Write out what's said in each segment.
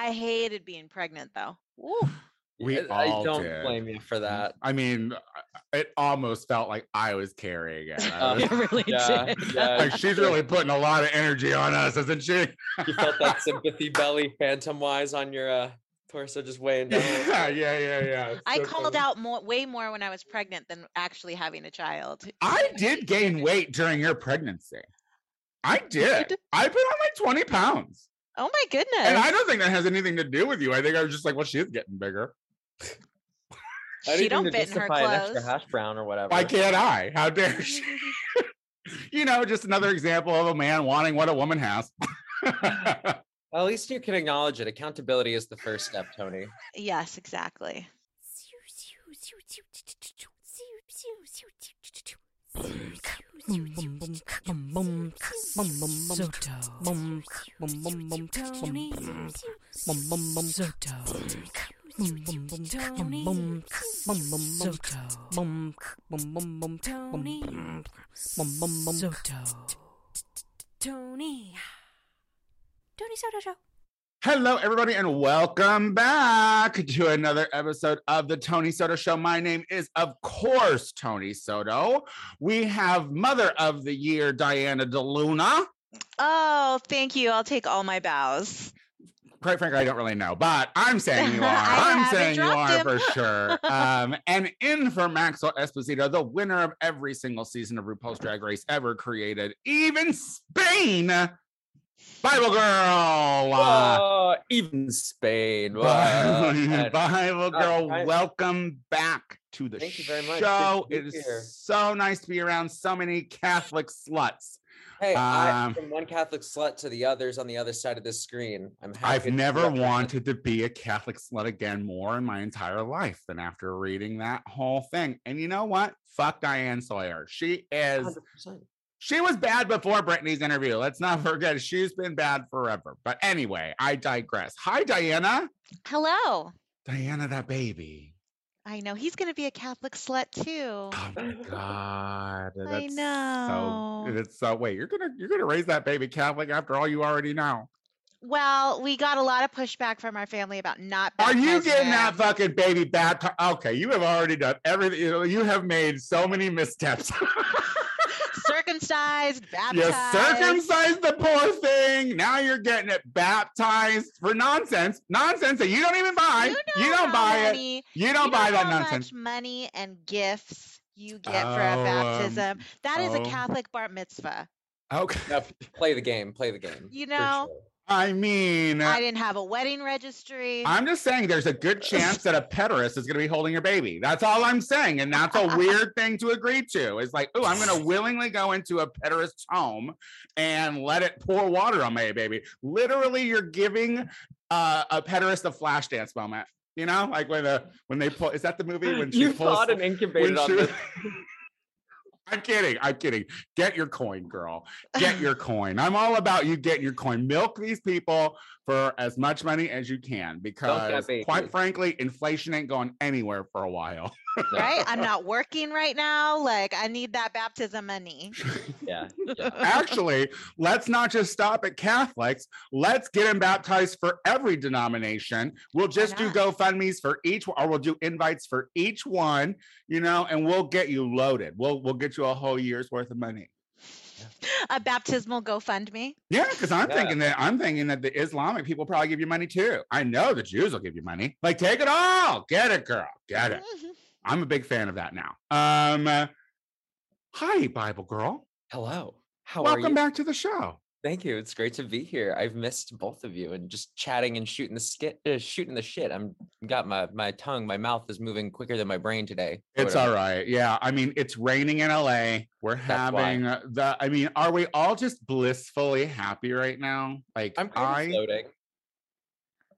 I hated being pregnant though. Ooh. We I- I don't did. blame you for that. I mean, it almost felt like I was carrying it. I Uh, It really yeah, did. yeah. like she's really putting a lot of energy on us, isn't she? You felt that sympathy belly phantom wise on your uh, torso just weighing down. yeah, yeah, yeah, yeah. It's I so called funny. out more, way more when I was pregnant than actually having a child. I did gain weight during your pregnancy. I did. did? I put on like 20 pounds. Oh my goodness! And I don't think that has anything to do with you. I think I was just like, well, she is getting bigger. she Anything don't to fit in her justify an extra clothes. hash brown or whatever. Why can't I? How dare she? you know, just another example of a man wanting what a woman has. At least you can acknowledge it. Accountability is the first step, Tony. yes, exactly. Tony. Tony Soto Show. Hello, everybody, and welcome back to another episode of the Tony Soto Show. My name is, of course, Tony Soto. We have Mother of the Year, Diana DeLuna. Oh, thank you. I'll take all my bows. Quite frankly, I don't really know, but I'm saying you are. I'm saying you are him. for sure. Um, and in for Maxwell Esposito, the winner of every single season of RuPaul's Drag Race ever created, even Spain, Bible Girl. Uh, even Spain. Bible Girl, I- welcome back to the Thank you very much. Show. It is here. so nice to be around so many Catholic sluts. Hey, I, Um, from one Catholic slut to the others on the other side of the screen. I'm happy I've never wanted to be a Catholic slut again more in my entire life than after reading that whole thing. And you know what? Fuck Diane Sawyer. She is 100%. She was bad before Brittany's interview. Let's not forget she's been bad forever. But anyway, I digress. Hi, Diana. Hello. Diana, that baby. I know he's going to be a Catholic slut too. Oh my god. I That's know. So it's so wait, you're gonna you're gonna raise that baby Catholic after all you already know. Well, we got a lot of pushback from our family about not. Are you getting that fucking baby baptized? Okay, you have already done everything. You have made so many missteps. circumcised, baptized. you circumcised the poor thing. Now you're getting it baptized for nonsense. Nonsense that you don't even buy. You, know don't how buy it. You don't you buy know that how nonsense. much money and gifts you get for Oh, a um, baptism. That is oh. a Catholic bar mitzvah. Okay. No, play the game. Play the game. You for know, sure. I mean, I didn't have a wedding registry. I'm just saying there's a good chance that a pederast is going to be holding your baby. That's all I'm saying. And that's a weird thing to agree to. It's like, oh, I'm going to willingly go into a pederast's home and let it pour water on my baby. Literally, you're giving uh, a pederast a flash dance moment. You know, like when the when they pull. Is that the movie when she You pulls? thought and incubated on she- this. I'm kidding. I'm kidding. Get your coin, girl. Get your coin. I'm all about you getting your coin. Milk these people for as much money as you can because, quite frankly, inflation ain't going anywhere for a while. right? I'm not working right now. Like I need that baptism money. Yeah. yeah. Actually, let's not just stop at Catholics. Let's get them baptized for every denomination. We'll just do? GoFundMe's for each or we'll do invites for each one, you know, and we'll get you loaded. We'll we'll get you a whole year's worth of money. A baptismal GoFundMe. Yeah, because I'm Yeah. thinking that I'm thinking that the Islamic people probably give you money too. I know the Jews will give you money. Like, take it all. Get it, girl. Get it. I'm a big fan of that now. Um uh, hi, Bible girl. Hello. How are Welcome you? back to the show. Thank you. It's great to be here. I've missed both of you and just chatting and shooting the skit, uh, shooting the shit. I'm got my my tongue, my mouth is moving quicker than my brain today. It's all right. Yeah. I mean, it's raining in LA. We're That's having uh, the, I mean, are we all just blissfully happy right now? Like, I'm kind I, floating.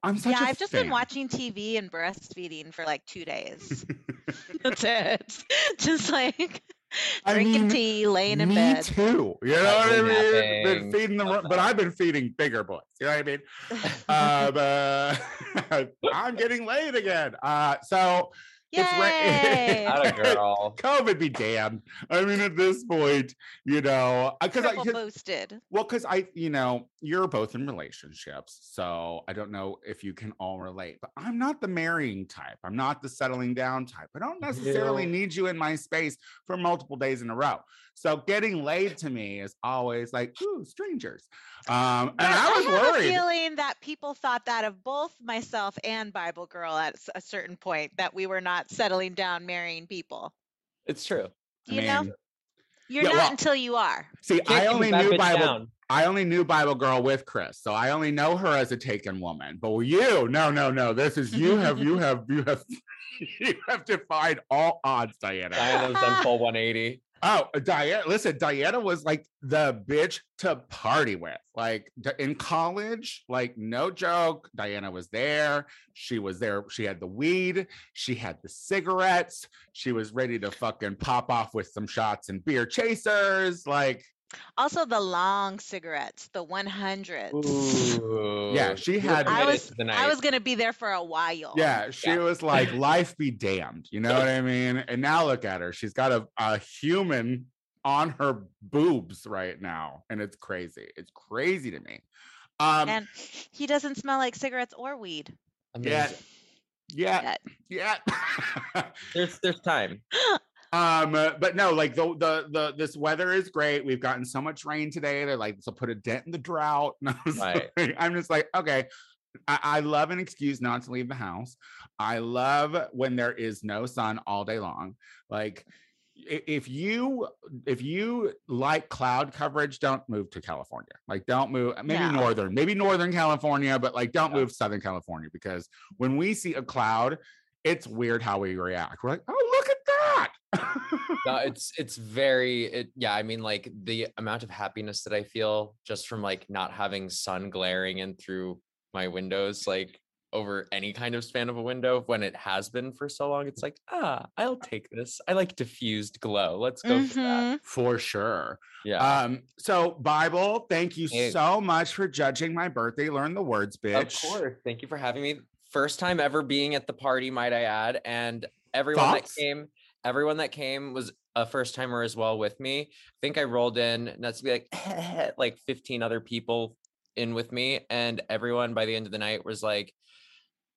I'm such yeah, a I've just been watching TV and breastfeeding for like two days. That's it. Just like I drinking mean, tea, laying in Me bed. too. You know what I Probably mean? Been feeding the, love but. I've been feeding bigger boys. You know what I mean? um, uh, I'm getting laid again. Uh, so It's Yay! ra- Atta girl. COVID be damned. I mean, at this point, you know, because I, Triple 'cause- boosted. well, because I, you know, you're both in relationships, so I don't know if you can all relate. But I'm not the marrying type. I'm not the settling down type. I don't necessarily Ew. need you in my space for multiple days in a row. So getting laid to me is always like, ooh, strangers. Um, and But I was have a feeling that people thought that of both myself and Bible Girl at a certain point that we were not settling down, marrying people. It's true. I You know, you're yeah, not well, until you are. See, I only knew bitch Bible. down. I only knew Bible Girl with Chris, so I only know her as a taken woman. But you, no, no, no. This is you have you have you have you have defied all odds, Diana. Diana's done full 180. Oh, Diana! Listen, Diana was like the bitch to party with. Like in college, like no joke. Diana was there. She was there. She had the weed. She had the cigarettes. She was ready to fucking pop off with some shots and beer chasers. Like Also, the long cigarettes, the 100s. Ooh. Yeah, she had- I was I was gonna be there for a while. Yeah, she Yeah. was like, life be damned. You know what I mean? And now look at her. She's got a, a human on her boobs right now. And it's crazy. It's crazy to me. Um And he doesn't smell like cigarettes or weed. yeah, Amazing. yeah, yet. yeah. There's there's time. um, but no, like the the the this weather is great. We've gotten so much rain today. They're like, so put a dent in the drought. And I was Right. like- I'm just like, okay. I, I love an excuse not to leave the house. I love when there is no sun all day long. Like if you if you like cloud coverage, don't move to California. Like don't move maybe No. northern, maybe northern California, but like don't Yeah. move southern California because when we see a cloud, it's weird how we react. We're like, oh look. No, it's it's very it yeah, I mean like the amount of happiness that I feel just from like not having sun glaring in through my windows like over any kind of span of a window when it has been for so long it's like ah I'll take this. I like diffused glow. Let's go for that. Mhm. For sure. Yeah. Um, so Bible, thank you Hey. so much for judging my birthday. Learn the words, bitch. Of course. Thank you for having me. First time ever being at the party, might I add. And everyone Thoughts? that came, everyone that came was a first timer as well with me. I think I rolled in, that's to be like like 15 other people in with me. And everyone by the end of the night was like,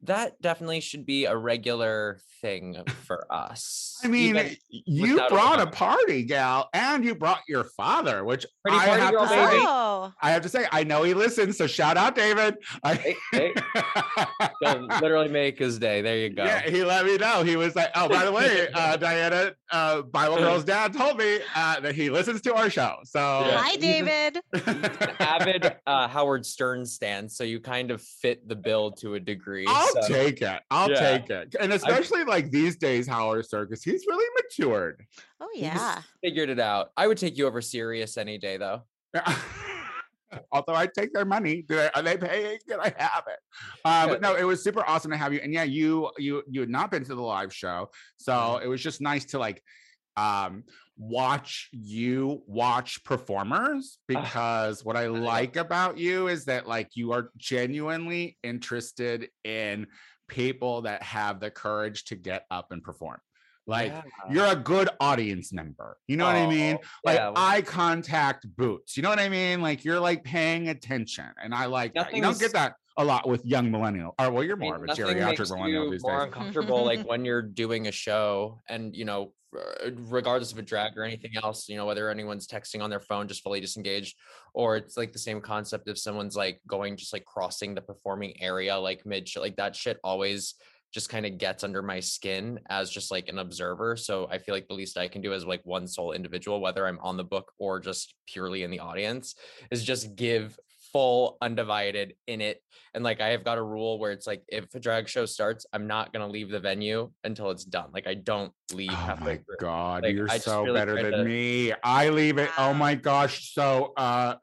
that definitely should be a regular thing for us. I mean, Even you without a brought a party, gal, and you brought your father, which Pretty I have to say. Oh, I have to say, I know he listens, so shout out, David. I- hey, hey, don't literally make his day. There you go. Yeah, he let me know. He was like, "Oh, by the way, uh, Diana, uh, Bible Girl's dad told me uh, that he listens to our show." So, Yeah. hi, David. avid uh, Howard Stern stan, so you kind of fit the bill to a degree. I'll so- take it. I'll Yeah. take it, and especially like these days, Howard Circus, he's really matured. Oh yeah. just figured it out. I would take you over Sirius any day, though. Although I take their money, do they, are they paying? Can I have it? Uh, but no, it was super awesome to have you. And yeah, you you you had not been to the live show, so Mm-hmm. it was just nice to like um watch you watch performers because what I like about you is that like you are genuinely interested in people that have the courage to get up and perform. Like Yeah. you're a good audience member. You know what I oh, mean? Oh, like yeah, eye contact boots. You know what I mean? Like you're like paying attention, and I like that. You don't get that a lot with young millennial. Or well, you're I mean, more of a geriatric millennial these more days. uncomfortable like when you're doing a show and you know Uh, regardless of a drag or anything else you know whether anyone's texting on their phone just fully disengaged or it's like the same concept if someone's like going just like crossing the performing area like mid shit like that shit always just kind of gets under my skin as just like an observer. So i feel like the least i can do as like one sole individual whether i'm on the book or just purely in the audience is just give full undivided in it and like I have got a rule where it's like if a drag show starts, I'm not gonna leave the venue until it's done. Like I don't leave Oh my through. god, Like, you're so really better than to- me. I leave it. Oh my gosh. So uh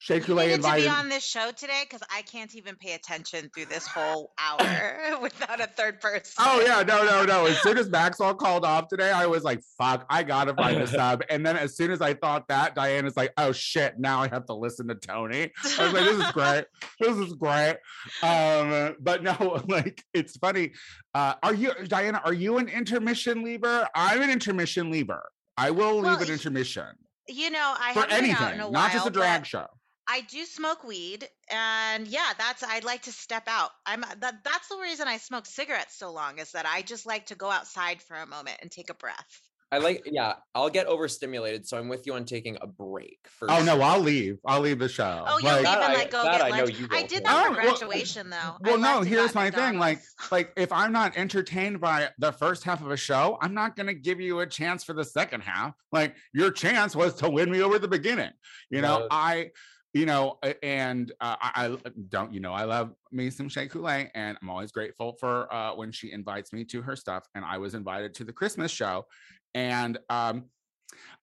Shea You needed to be on this show today because I can't even pay attention through this whole hour without a third person. Oh yeah, no, no, no. As soon as Maxwell called off today, I was like, "Fuck, I gotta find a sub." And then as soon as I thought that, Diana's like, "Oh shit, now I have to listen to Tony." I was like, "This is great. This is great." Um, but no, like it's funny. Uh, are you Diana? Are you an intermission lever? I'm an intermission lever. I will leave Well, an intermission You know, I for out in anything, a not just a drag but show. I do smoke weed, and yeah, that's I'd like to step out. I'm uh, that that's the reason I smoke cigarettes so long is that I just like to go outside for a moment and take a breath. I like, yeah, I'll get overstimulated. So I'm with you on taking a break. For Oh no. I'll leave. I'll leave the show. Oh, you'll Like- leave and like go that get I know lunch. you I did oh, for. that for Oh, well- graduation though. I Well, no, left and here's my thing. Like, like if I'm not entertained by the first half of a show, I'm not gonna give you a chance for the second half. Like your chance was to win me over the beginning. You know, No. I, you know, and uh, I, I don't, you know, I love me some Shea Coulee, and I'm always grateful for uh, when she invites me to her stuff. And I was invited to the Christmas show, and um,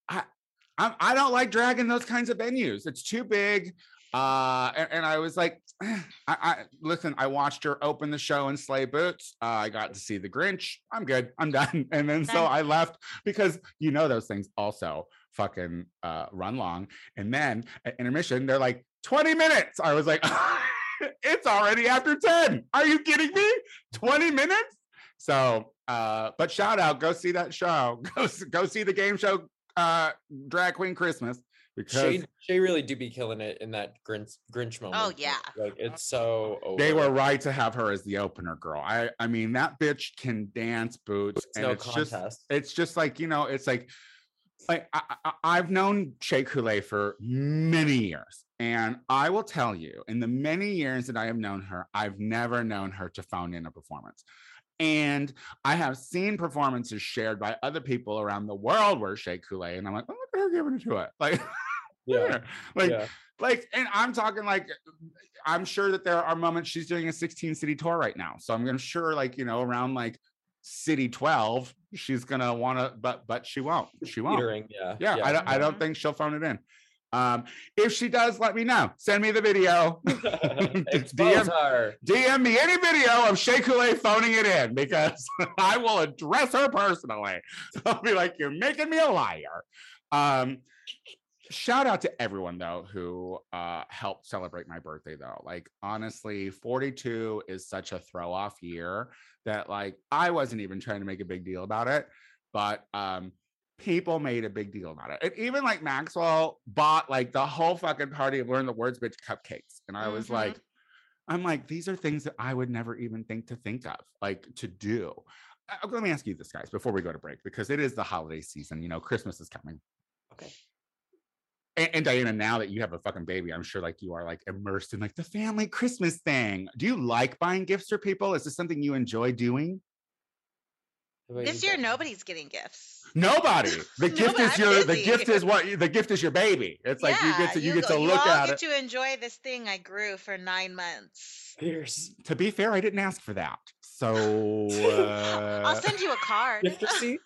I, I, I don't like dragging those kinds of venues. It's too big. Uh, and, and I was like, I, I listen. I watched her open the show in sleigh boots. Uh, I got to see the Grinch. I'm good. I'm done. And then so I left because you know those things also fucking uh, run long. And then at intermission, they're like 20 minutes. I was like, it's already after 10. Are you kidding me? 20 minutes? So, uh, but shout out, go see that show. Go go see the game show, uh, Drag Queen Christmas because Shea, Shea really do be killing it in that Grinch Grinch moment. Oh, yeah. like it's so. Over. they were right to have her as the opener girl. I I mean that bitch can dance boots, It's and no it's contest. just it's just like you know it's like like I, I, I've known Shea Coulee for many years, and I will tell you, in the many years that I have known her, I've never known her to phone in a performance. And I have seen performances shared by other people around the world where Shea Coulee, and I'm like, oh, look at her giving it to it. Like, yeah, like yeah. like and i'm talking like i'm sure that there are moments she's doing a 16 city tour right now so i'm gonna sure like you know around like city 12 she's gonna want to but but she won't she won't. Teetering, yeah, yeah, I, don't, I don't think she'll phone it in. Um if she does let me know. Send me the video. DM her. dm me any video of Shea Coulee phoning it in because i will address her personally. So i'll be like you're making me a liar. Um shout out to everyone though who uh helped celebrate my birthday though like honestly 42 is such a throw off year that like i wasn't even trying to make a big deal about it but um people made a big deal about it and even like maxwell bought like the whole fucking party of learn the words bitch cupcakes and i was Mhm. like i'm like these are things that i would never even think to think of like to do Uh, let me ask you this guys before we go to break because it is the holiday season you know christmas is coming Okay. And, and Diana, now that you have a fucking baby, I'm sure like you are like immersed in like the family Christmas thing. Do you like buying gifts for people? Is this something you enjoy doing? This year, nobody's getting gifts. Nobody. The No, gift is your the gift is what the gift is your baby. It's like you get to you, get go- to you look all at get it. to enjoy this thing I grew for nine months. Fierce. To be fair, I didn't ask for that. So uh, I'll send you a card. Gift receipt?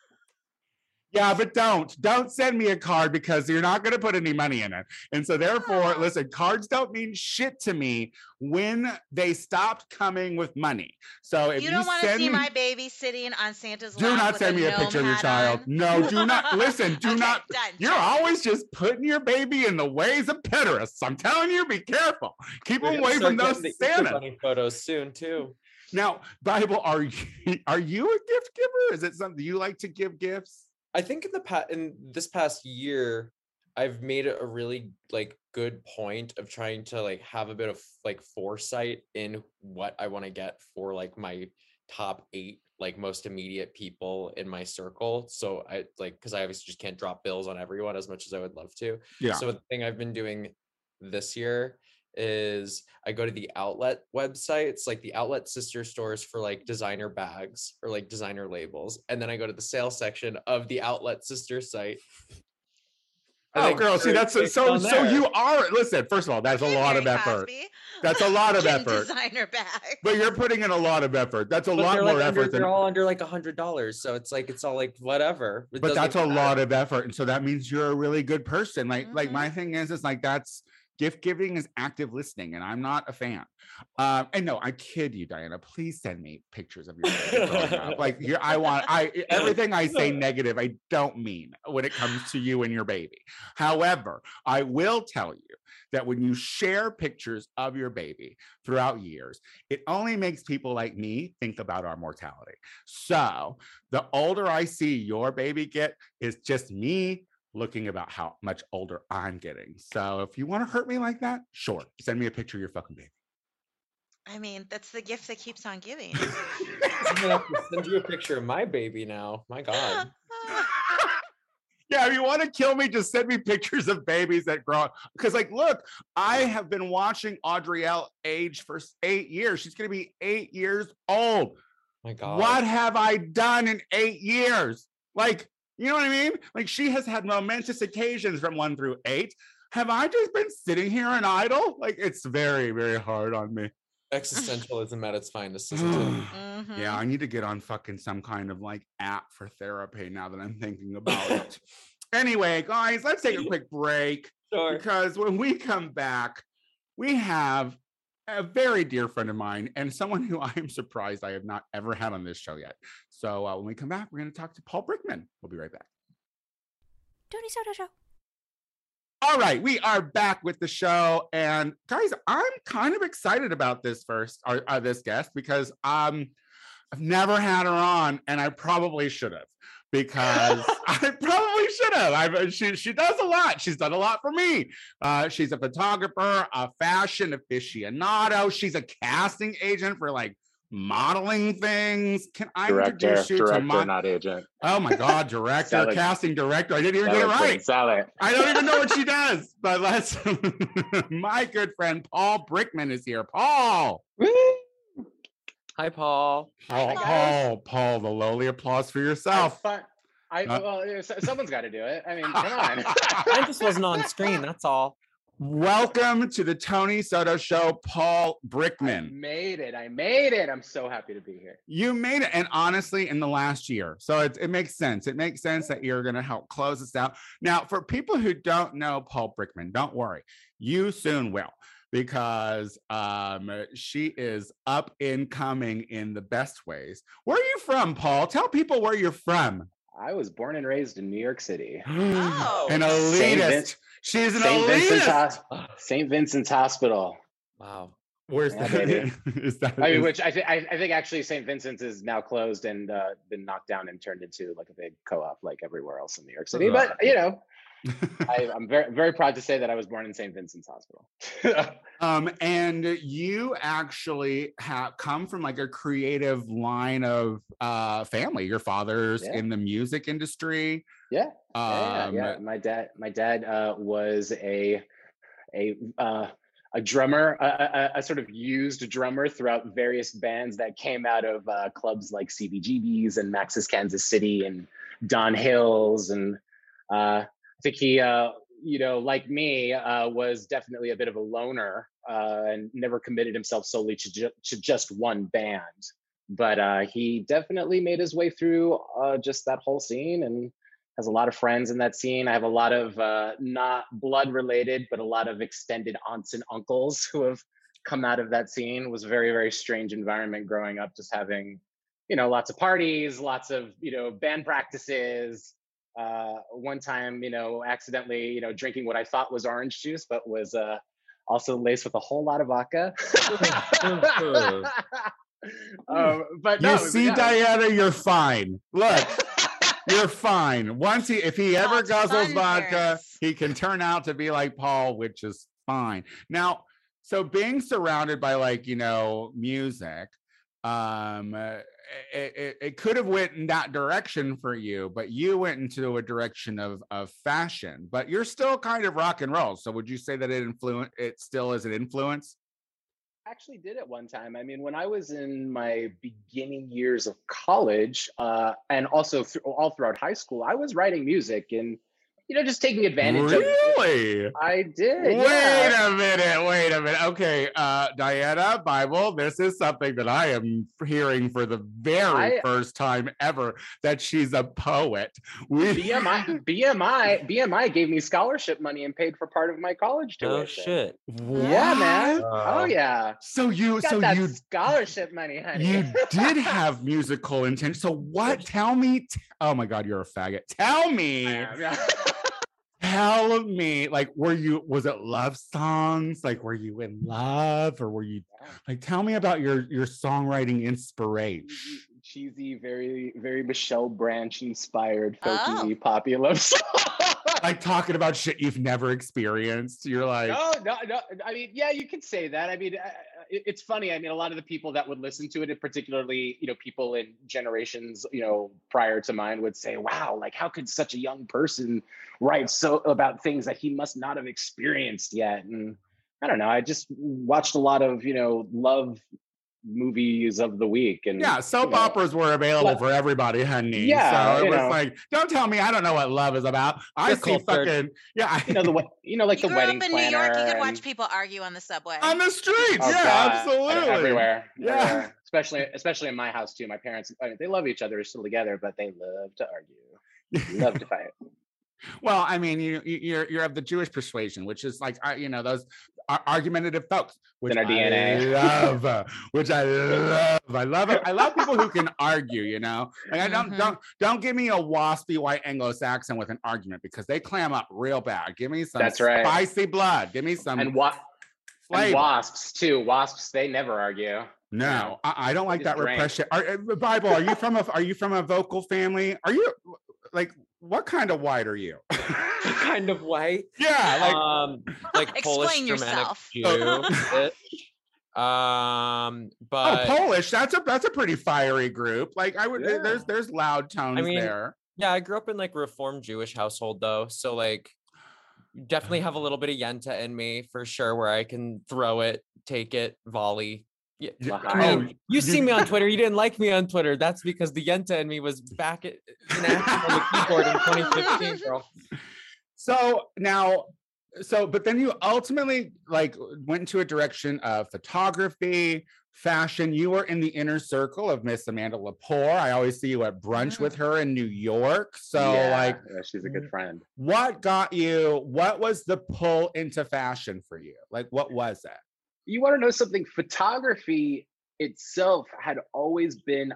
Yeah, but don't don't send me a card because you're not going to put any money in it. And so therefore, Ah. listen, cards don't mean shit to me when they stopped coming with money. So if you you, don't want to see me, my baby sitting on Santa's do not with send me a picture of your child. on? No, do not listen. Do Okay, not. Done. You're always just putting your baby in the ways of pederasts. I'm telling you, be careful. Keep We're them away from those getting the Easter Santa. photos soon too. Now, Bible, are you are you a gift giver? Is it something you like to give gifts? I think in the past in this past year, I've made a really like good point of trying to like have a bit of like foresight in what I want to get for like my top eight like most immediate people in my circle. So I like because I obviously just can't drop bills on everyone as much as I would love to. Yeah. So the thing I've been doing this year is I go to the outlet websites, like the outlet sister stores for like designer bags or like designer labels, and then I go to the sales section of the outlet sister site. and Oh, then girl, see that's based so so you are. Listen, first of all, that's a Hey, lot of effort. Cosby. That's a lot of effort. Designer bag. But you're putting in a lot of effort. That's a But lot they're, more like, under- effort than they're all under like a hundred dollars, so it's like it's all like whatever. It but that's a matter. lot of effort and so that means you're a really good person like like Mhm. my thing is is like that's Gift giving is active listening, and I'm not a fan. Um, and no, I kid you, Diana. Please send me pictures of your baby growing up. Like you I want I everything I say negative, I don't mean when it comes to you and your baby. However, I will tell you that when you share pictures of your baby throughout years, it only makes people like me think about our mortality. So the older I see your baby get, it's just me looking about how much older I'm getting. So if you want to hurt me like that, sure, send me a picture of your fucking baby. I mean, that's the gift that keeps on giving. I'm gonna have to send you a picture of my baby now. My God. Yeah, if you want to kill me, just send me pictures of babies that grow. Because, like, look, I have been watching Audrielle age for eight years. She's going to be eight years old. My God. What have I done in eight years? Like, you know what I mean? Like, she has had momentous occasions from one through eight. Have I just been sitting here and idle? Like, it's very, very hard on me. Existentialism at its finest, isn't it? Mhm. Yeah, I need to get on fucking some kind of like app for therapy now that I'm thinking about it. Anyway, guys, let's take a quick break Sure. because when we come back, we have a very dear friend of mine and someone who I am surprised I have not ever had on this show yet. So uh, when we come back, we're going to talk to Paul Brickman. We'll be right back. Tony Soto Show. All right, we are back with the show, and guys, I'm kind of excited about this first, or uh, this guest, because um, I've never had her on, and I probably should have, because I probably should have. I've she she does a lot. She's done a lot for me. Uh, she's a photographer, a fashion aficionado. She's a casting agent for like modeling things. Can I Director, introduce you to my? not agent. Oh my God, director, casting director. I didn't even Sell get it it, right. Queen, Sell it. I don't even know what she does, but let's. my good friend Paul Brickman is here. Paul, Hi, Paul. Paul, Hi. Paul, Paul. The lowly applause for yourself. fi- I Uh, well, someone's got to do it. I mean, come on. I just wasn't on screen. That's all. Welcome to the Tony Soto Show, Paul I Brickman. made it. I made it. I'm so happy to be here. You made it, and honestly, in the last year, so it, it makes sense. It makes sense that you're going to help close this out. Now, for people who don't know Paul Brickman, don't worry, you soon will, because um, she is up and coming in the best ways. Where are you from, Paul? Tell people where you're from. I was born and raised in New York City. Oh. an Saint elitist. Vin- She's an St. Vincent's, elitist. Hos- St. Vincent's Hospital. Wow. Where's Yeah, that? that? I mean, is- which I, th- I I think actually St. Vincent's is now closed and uh, been knocked down and turned into like a big co-op, like everywhere else in New York City. But you know, I, I'm very very proud to say that I was born in St. Vincent's Hospital. Um, and you actually have come from like a creative line of uh family. Your father's Yeah. in the music industry. Yeah, Um, yeah, yeah. My dad, my dad uh, was a a uh, a drummer, a, a, a- a sort of used drummer throughout various bands that came out of uh, clubs like CBGB's and Max's Kansas City and Don Hills, and uh, I think he, uh, you know, like me, uh, was definitely a bit of a loner uh, and never committed himself solely to, ju- to just one band. But uh, he definitely made his way through uh, just that whole scene and has a lot of friends in that scene. I have a lot of uh, not blood related, but a lot of extended aunts and uncles who have come out of that scene. It was a very, very strange environment growing up, just having, you know, lots of parties, lots of, you know, band practices. Uh, one time, you know, accidentally, you know, drinking what I thought was orange juice, but was uh, also laced with a whole lot of vodka. um, but you no, see, yeah. Diana, you're fine. Look, you're fine. Once he, if he ever Paul's guzzles vodka, he can turn out to be like Paul, which is fine. Now, so being surrounded by like you know music, um, uh, it, it, it could have went in that direction for you, but you went into a direction of of fashion. But you're still kind of rock and roll. So would you say that it influence? It still is an influence? actually did at one time. I mean, when I was in my beginning years of college, uh, and also th- all throughout high school, I was writing music, and you know, just taking advantage of. Really? I did. Wait yeah. a minute. Wait a minute. Okay, uh, Diana Bible. This is something that I am hearing for the very I- first time ever. That she's a poet. We BMI, BMI, BMI gave me scholarship money and paid for part of my college tuition. Oh tuition. shit. Yeah, man. What? oh yeah. So you, Got so that you, scholarship money, honey. you did have musical intent. So what? Tell me. t- oh my God, you're a faggot. Tell I me. am, yeah. Tell me. Like, were you? Was it love songs? Like, were you in love, or were you? Like, tell me about your your songwriting inspiration. cheesy, cheesy, very, very Michelle Branch inspired, Oh. folky, poppy love song. Like talking about shit you've never experienced. You're like, no, no, no. I mean, yeah, you can say that. I mean, uh, it- it's funny. I mean, a lot of the people that would listen to it, particularly, you know, people in generations, you know, prior to mine, would say, "Wow, like how could such a young person write so about things that he must not have experienced yet?" And I don't know. I just watched a lot of, you know, love movies of the week, and yeah, soap you know, operas were available Like- for everybody, honey. Yeah, so it was know. like, don't tell me I don't know what love is about. I You're see cultured. fucking yeah, I, you know the, we- you know, like you the grew up wedding in planner. New York. You could watch people argue on the subway. on the streets. Oh, yeah, God, absolutely. Everywhere. Yeah. everywhere. Especially especially in my house too. My parents I mean, they love each other, they're still together, but they love to argue. Love to fight. Well, I mean, you you- you're you're of the Jewish persuasion, which is like uh, you know those argumentative folks, which in our I DNA. love, uh, which I love. I love it. I love people who can argue. You know, like I don't Mhm. don't don't give me a waspy white Anglo-Saxon with an argument because they clam up real bad. Give me some That's right. spicy blood. Give me some And wa- and wasps too. Wasps, they never argue. No, I, I don't like just that drink. repression. Are, uh, Bible, are you from a are you from a vocal family? Are you like what kind of white are you? kind of white. yeah, like um, like Polish Explain Germanic yourself. Jew. um, but oh, Polish. That's a that's a pretty fiery group. Like I would, Yeah. there's there's loud tones I mean, there. yeah, I grew up in like Reformed Jewish household though, so like definitely have a little bit of yenta in me for sure, where I can throw it, take it, volley. Yeah, Y- I mean, you see me on Twitter. You didn't like me on Twitter. That's because the yenta in me was back at, in action on the keyboard in 2015, girl. So now, so but then you ultimately like went into a direction of photography, fashion. You were in the inner circle of Miss Amanda Lepore. I always see you at brunch with mm. her in New York. So Yeah, like, yeah, she's a good friend. what got you? What was the pull into fashion for you? Like, what was it? You want to know something? Photography itself had always been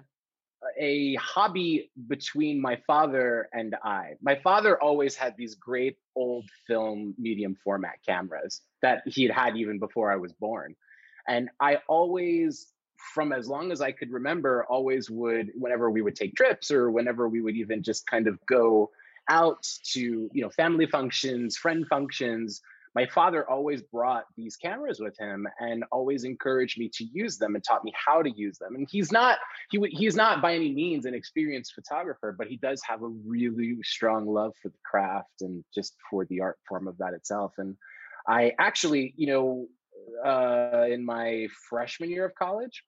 a hobby between my father and I. My father always had these great old film medium format cameras that he had had even before I was born. And I always, from as long as I could remember, always would, whenever we would take trips or whenever we would even just kind of go out to, you know, family functions, friend functions, my father always brought these cameras with him and always encouraged me to use them and taught me how to use them. And he's not he he's not by any means an experienced photographer, but he does have a really strong love for the craft and just for the art form of that itself. And I actually, you know, uh, in my freshman year of college,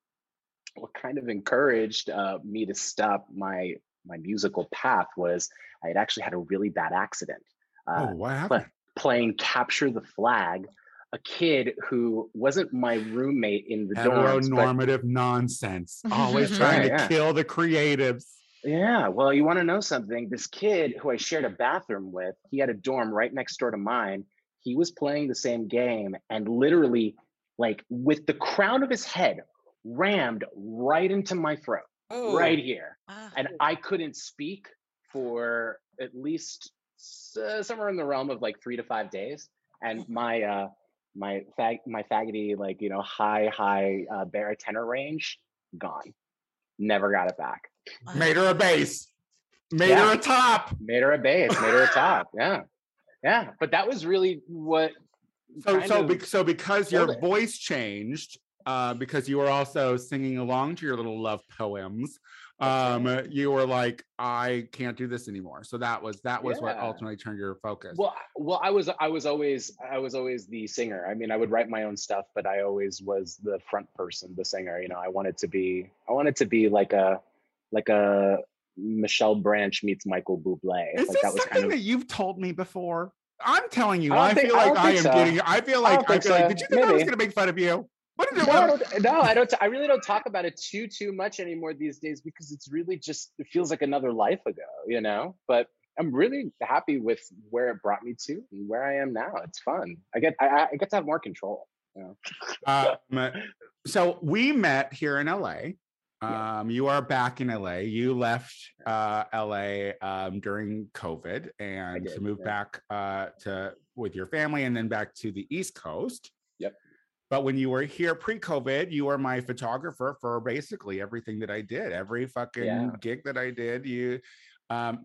what kind of encouraged uh, me to stop my my musical path was I had actually had a really bad accident. Uh, oh, what happened? Playing capture the flag a kid who wasn't my roommate in the dorms but nonsense. Always Right, trying to yeah. kill the creatives. yeah well you want to know something this kid who i shared a bathroom with he had a dorm right next door to mine he was playing the same game and literally like with the crown of his head rammed right into my throat Oh, right here Ah. and I couldn't speak for at least s- uh, somewhere in the realm of like three to five days. And my uh, my fag my faggoty like you know high high uh, baritone range gone. Never got it back. Made her a bass. Made Yeah. her a top. Made her a bass. Made her a top. Yeah, yeah. But that was really what. So so of bec- so because your it. voice changed, uh, because you were also singing along to your little love poems, That's um, you were like, I can't do this anymore. So that was that was what ultimately turned your focus. Well, well, I was I was always I was always the singer. I mean, I would write my own stuff, but I always was the front person, the singer. You know, I wanted to be I wanted to be like a like a Michelle Branch meets Michael Bublé. Is like this that was something kind of that you've told me before? I'm telling you, I I, think- feel like don't I, am so. getting. I feel like I, feel like. Did you think I was going to make fun of you? What did it? no, I don't, no, I don't. I really don't talk about it too too much anymore these days because it's really just it feels like another life ago, you know. But I'm really happy with where it brought me to and where I am now. It's fun. I get I, I get to have more control. You know? um, so we met here in LA. Um, you are back in LA. You left uh, LA um, during COVID and did, moved yeah. back uh, to with your family, and then back to the East Coast. But when you were here pre-COVID, you were my photographer for basically everything that I did, every fucking Yeah. gig that I did. You, um,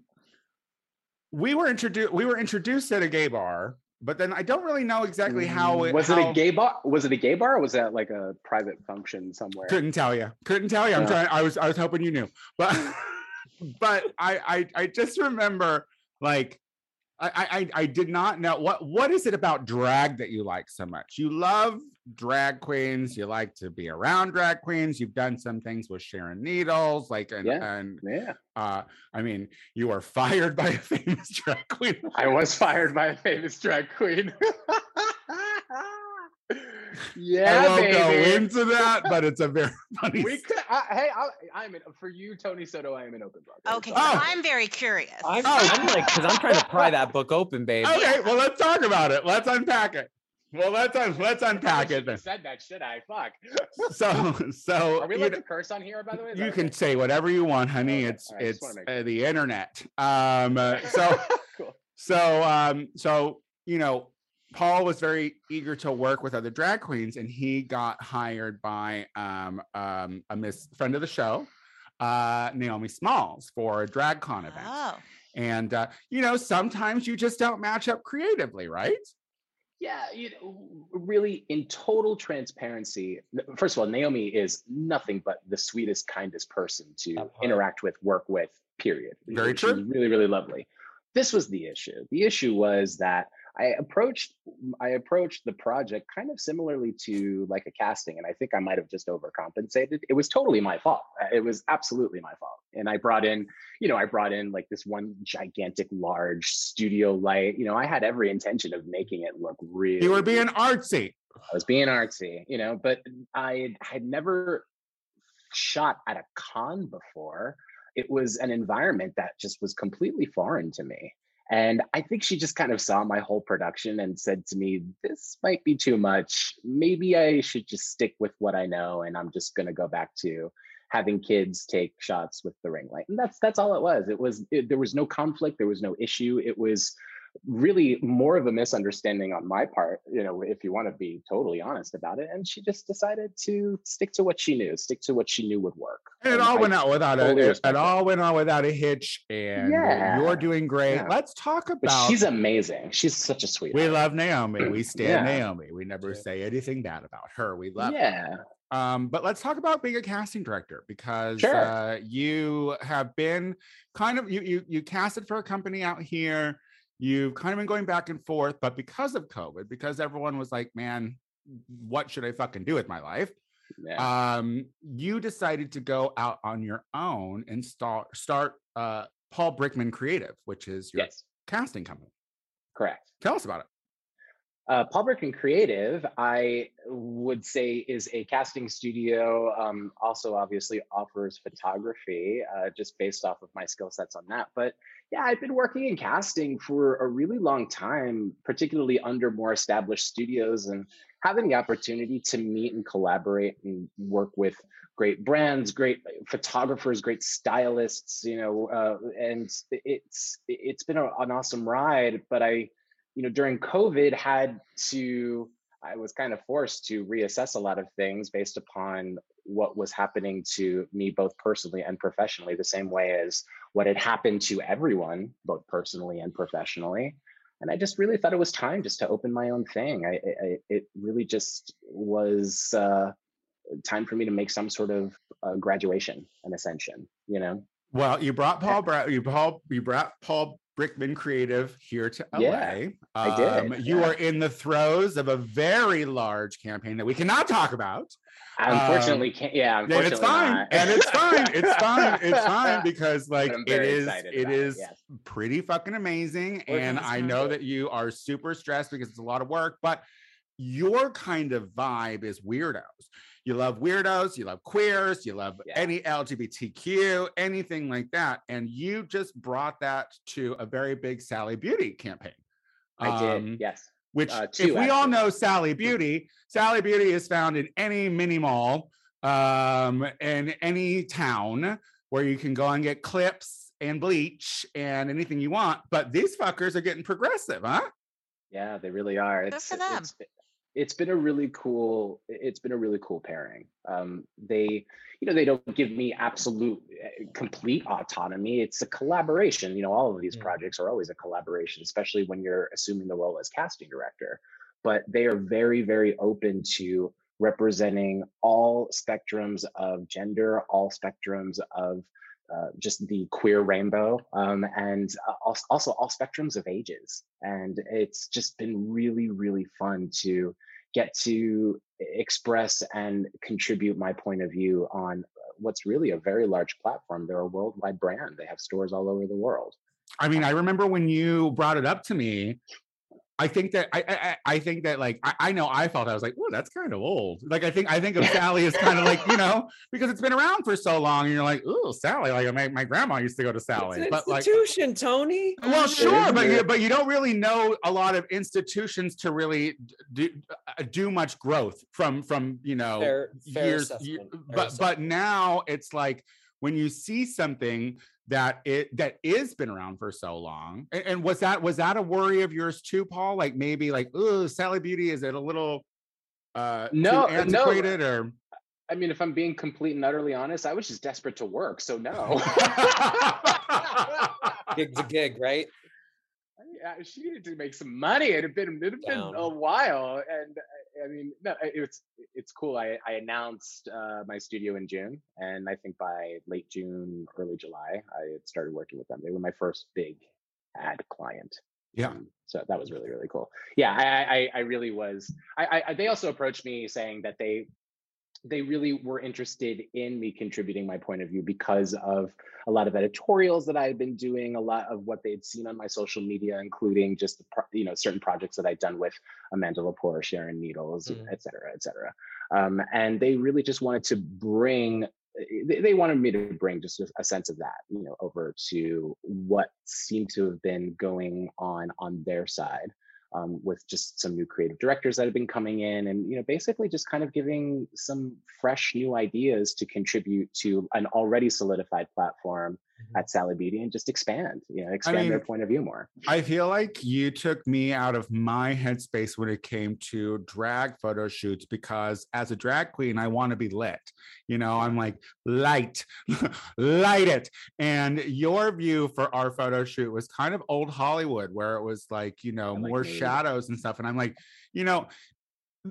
we were introduced. We were introduced at a gay bar, but then I don't really know exactly how it was it a gay bar? Was it a gay bar or was that like a private function somewhere? Couldn't tell you. Couldn't tell you. I'm Yeah. trying. I was. I was hoping you knew, but but I I I just remember like I I I- did not know what what is it about drag that you like so much. You love drag queens. You like to be around drag queens. You've done some things with Sharon Needles, like and Yeah. and Yeah, uh I mean you were fired by a famous drag queen. I was fired by a famous drag queen. yeah, I won't baby. go into that, but it's a very funny. we could. I, hey, I, I'm in, for you, Tony Soto. I am an open book. Okay, so Oh. I'm very curious. I'm, Oh. I'm like, because I'm trying to pry that book open, babe. Okay, well let's talk about it. Let's unpack it. Well, let's un- let's unpack shouldn't it. have Said that, should I? Fuck. So so Are we you, allowed to curse on here? By the way, you can okay? say whatever you want, honey. Okay, It's all right, just it's uh, the internet. Um, uh, so cool. so um so you know Paul was very eager to work with other drag queens, and he got hired by um um a miss friend of the show, uh Naomi Smalls for a drag con event. Oh, And uh, you know, sometimes you just don't match up creatively, right? Yeah, you know, really, in total transparency, first of all, Naomi is nothing but the sweetest, kindest person to That part. interact with, work with, period. Very She's true. really, really lovely. This was the issue. The issue was that I approached I approached the project kind of similarly to like a casting, and I think I might have just overcompensated. It was totally my fault. Uh, It was absolutely my fault. And I brought in, you know, I brought in like this one gigantic, large studio light. You know, I had every intention of making it look real. You were being artsy. I was being artsy, you know, but I had never shot at a con before. It was an environment that just was completely foreign to me. And I think she just kind of saw my whole production and said to me, This might be too much. Maybe I should just stick with what I know. And I'm just going to go back to having kids take shots with the ring light. And that's that's all it was. It was it, there was no conflict, there was no issue. It was really more of a misunderstanding on my part, you know, if you want to be totally honest about it. And she just decided to stick to what she knew, stick to what she knew would work. And it And all I went out without totally a it, it all went on without a hitch. And Yeah, you're doing great. yeah. Let's talk But about she's amazing. She's such a sweetheart. we love Naomi. We stand Yeah. Naomi. We never say anything bad about her. We love her. Yeah. Um, but let's talk about being a casting director because Sure. uh, you have been kind of you you you casted for a company out here. You've kind of been going back and forth, but because of COVID, because everyone was like, "Man, what should I fucking do with my life?" Yeah. Um, you decided to go out on your own and start start uh, Paul Brickman Creative, which is your yes. casting company. Correct. Tell us about it. Uh, Paul Brickman Creative, I would say, is a casting studio. Um, also, obviously, offers photography uh, just based off of my skill sets on that. But yeah, I've been working in casting for a really long time, particularly under more established studios, and having the opportunity to meet and collaborate and work with great brands, great photographers, great stylists. You know, uh, and it's it's been a, an awesome ride. But I you know, during COVID had to, I was kind of forced to reassess a lot of things based upon what was happening to me, both personally and professionally, the same way as what had happened to everyone, both personally and professionally. And I just really thought it was time just to open my own thing. I, I it really just was uh, time for me to make some sort of uh, graduation, and ascension, you know? Well, you brought Paul Bra- you Paul you brought Paul Brickman Creative here to LA. Yeah, I did, Um, You yeah. are in the throes of a very large campaign that we cannot talk about. I unfortunately can't. Yeah, And it's fine. And it's fine. It's fine. It's fine because like it is it is yes. pretty fucking amazing. We're And I know it. that you are super stressed because it's a lot of work, but your kind of vibe is weirdos. You love weirdos, you love queers, you love Yeah. any LGBTQ, anything like that. And you just brought that to a very big Sally Beauty campaign. I did. Um, Yes. which Uh, if two, we all know Sally Beauty, Sally Beauty is found in any mini mall um in any town where you can go and get clips and bleach and anything you want. But these fuckers are getting progressive, huh? Yeah, they really are. Good for them. it's it's been a really cool it's been a really cool pairing. Um, they you know they don't give me absolute uh, complete autonomy. It's a collaboration. You know, all of these Mm. projects are always a collaboration, especially when you're assuming the role as casting director. But they are very very open to representing all spectrums of gender, all spectrums of uh, just the queer rainbow, um, and uh, also all spectrums of ages. And it's just been really, really fun to get to express and contribute my point of view on what's really a very large platform. They're a worldwide brand. They have stores all over the world. I mean, I remember when you brought it up to me. I think that I I, I- think that like I, I know I felt I was like, oh, that's kind of old. Like I think I think of Sally as kind of like you know because it's been around for so long, and you're like, oh, Sally. Like my, my grandma used to go to Sally, It's an but like institution, Tony. Well, sure, but you but you don't really know a lot of institutions to really do uh, do much growth from from you know Fair, fair years. ye- assessment, fair but but now it's like when you see something that it that is been around for so long, and, and was that was that a worry of yours too, Paul? Like maybe like oh, Sally Beauty is it a little uh too No, uh, no. Uh, antiquated or I mean, if I'm being complete and utterly honest, I was just desperate to work. So no. gig's a gig, right? yeah, she needed to make some money. It had been it had been Down. a while, and uh, I, mean, no, it's it's cool. I I announced uh, my studio in June, and I think by late June, early July, I had started working with them. They were my first big ad client. Yeah. Um, so that was really really cool. Yeah, I I, I- really was. I- I they also approached me saying that they they really were interested in me contributing my point of view because of a lot of editorials that I had been doing, a lot of what they'd seen on my social media, including just the, pro- you know certain projects that I'd done with Amanda Lepore, Sharon Needles, Mm. et cetera, et cetera. Um, and they really just wanted to bring. They, they wanted me to bring just a sense of that, you know, over to what seemed to have been going on on their side um, with just some new creative directors that have been coming in and you know basically just kind of giving some fresh new ideas to contribute to an already solidified platform. Mm-hmm. at Sally Beauty and just expand you know expand their mean, point of view more I feel like you took me out of my headspace when it came to drag photo shoots because as a drag queen, I want to be lit. You know, I'm like, light, light it. And your view for our photo shoot was kind of old Hollywood, where it was like, you know, like more mood. shadows and stuff. And I'm like, you know,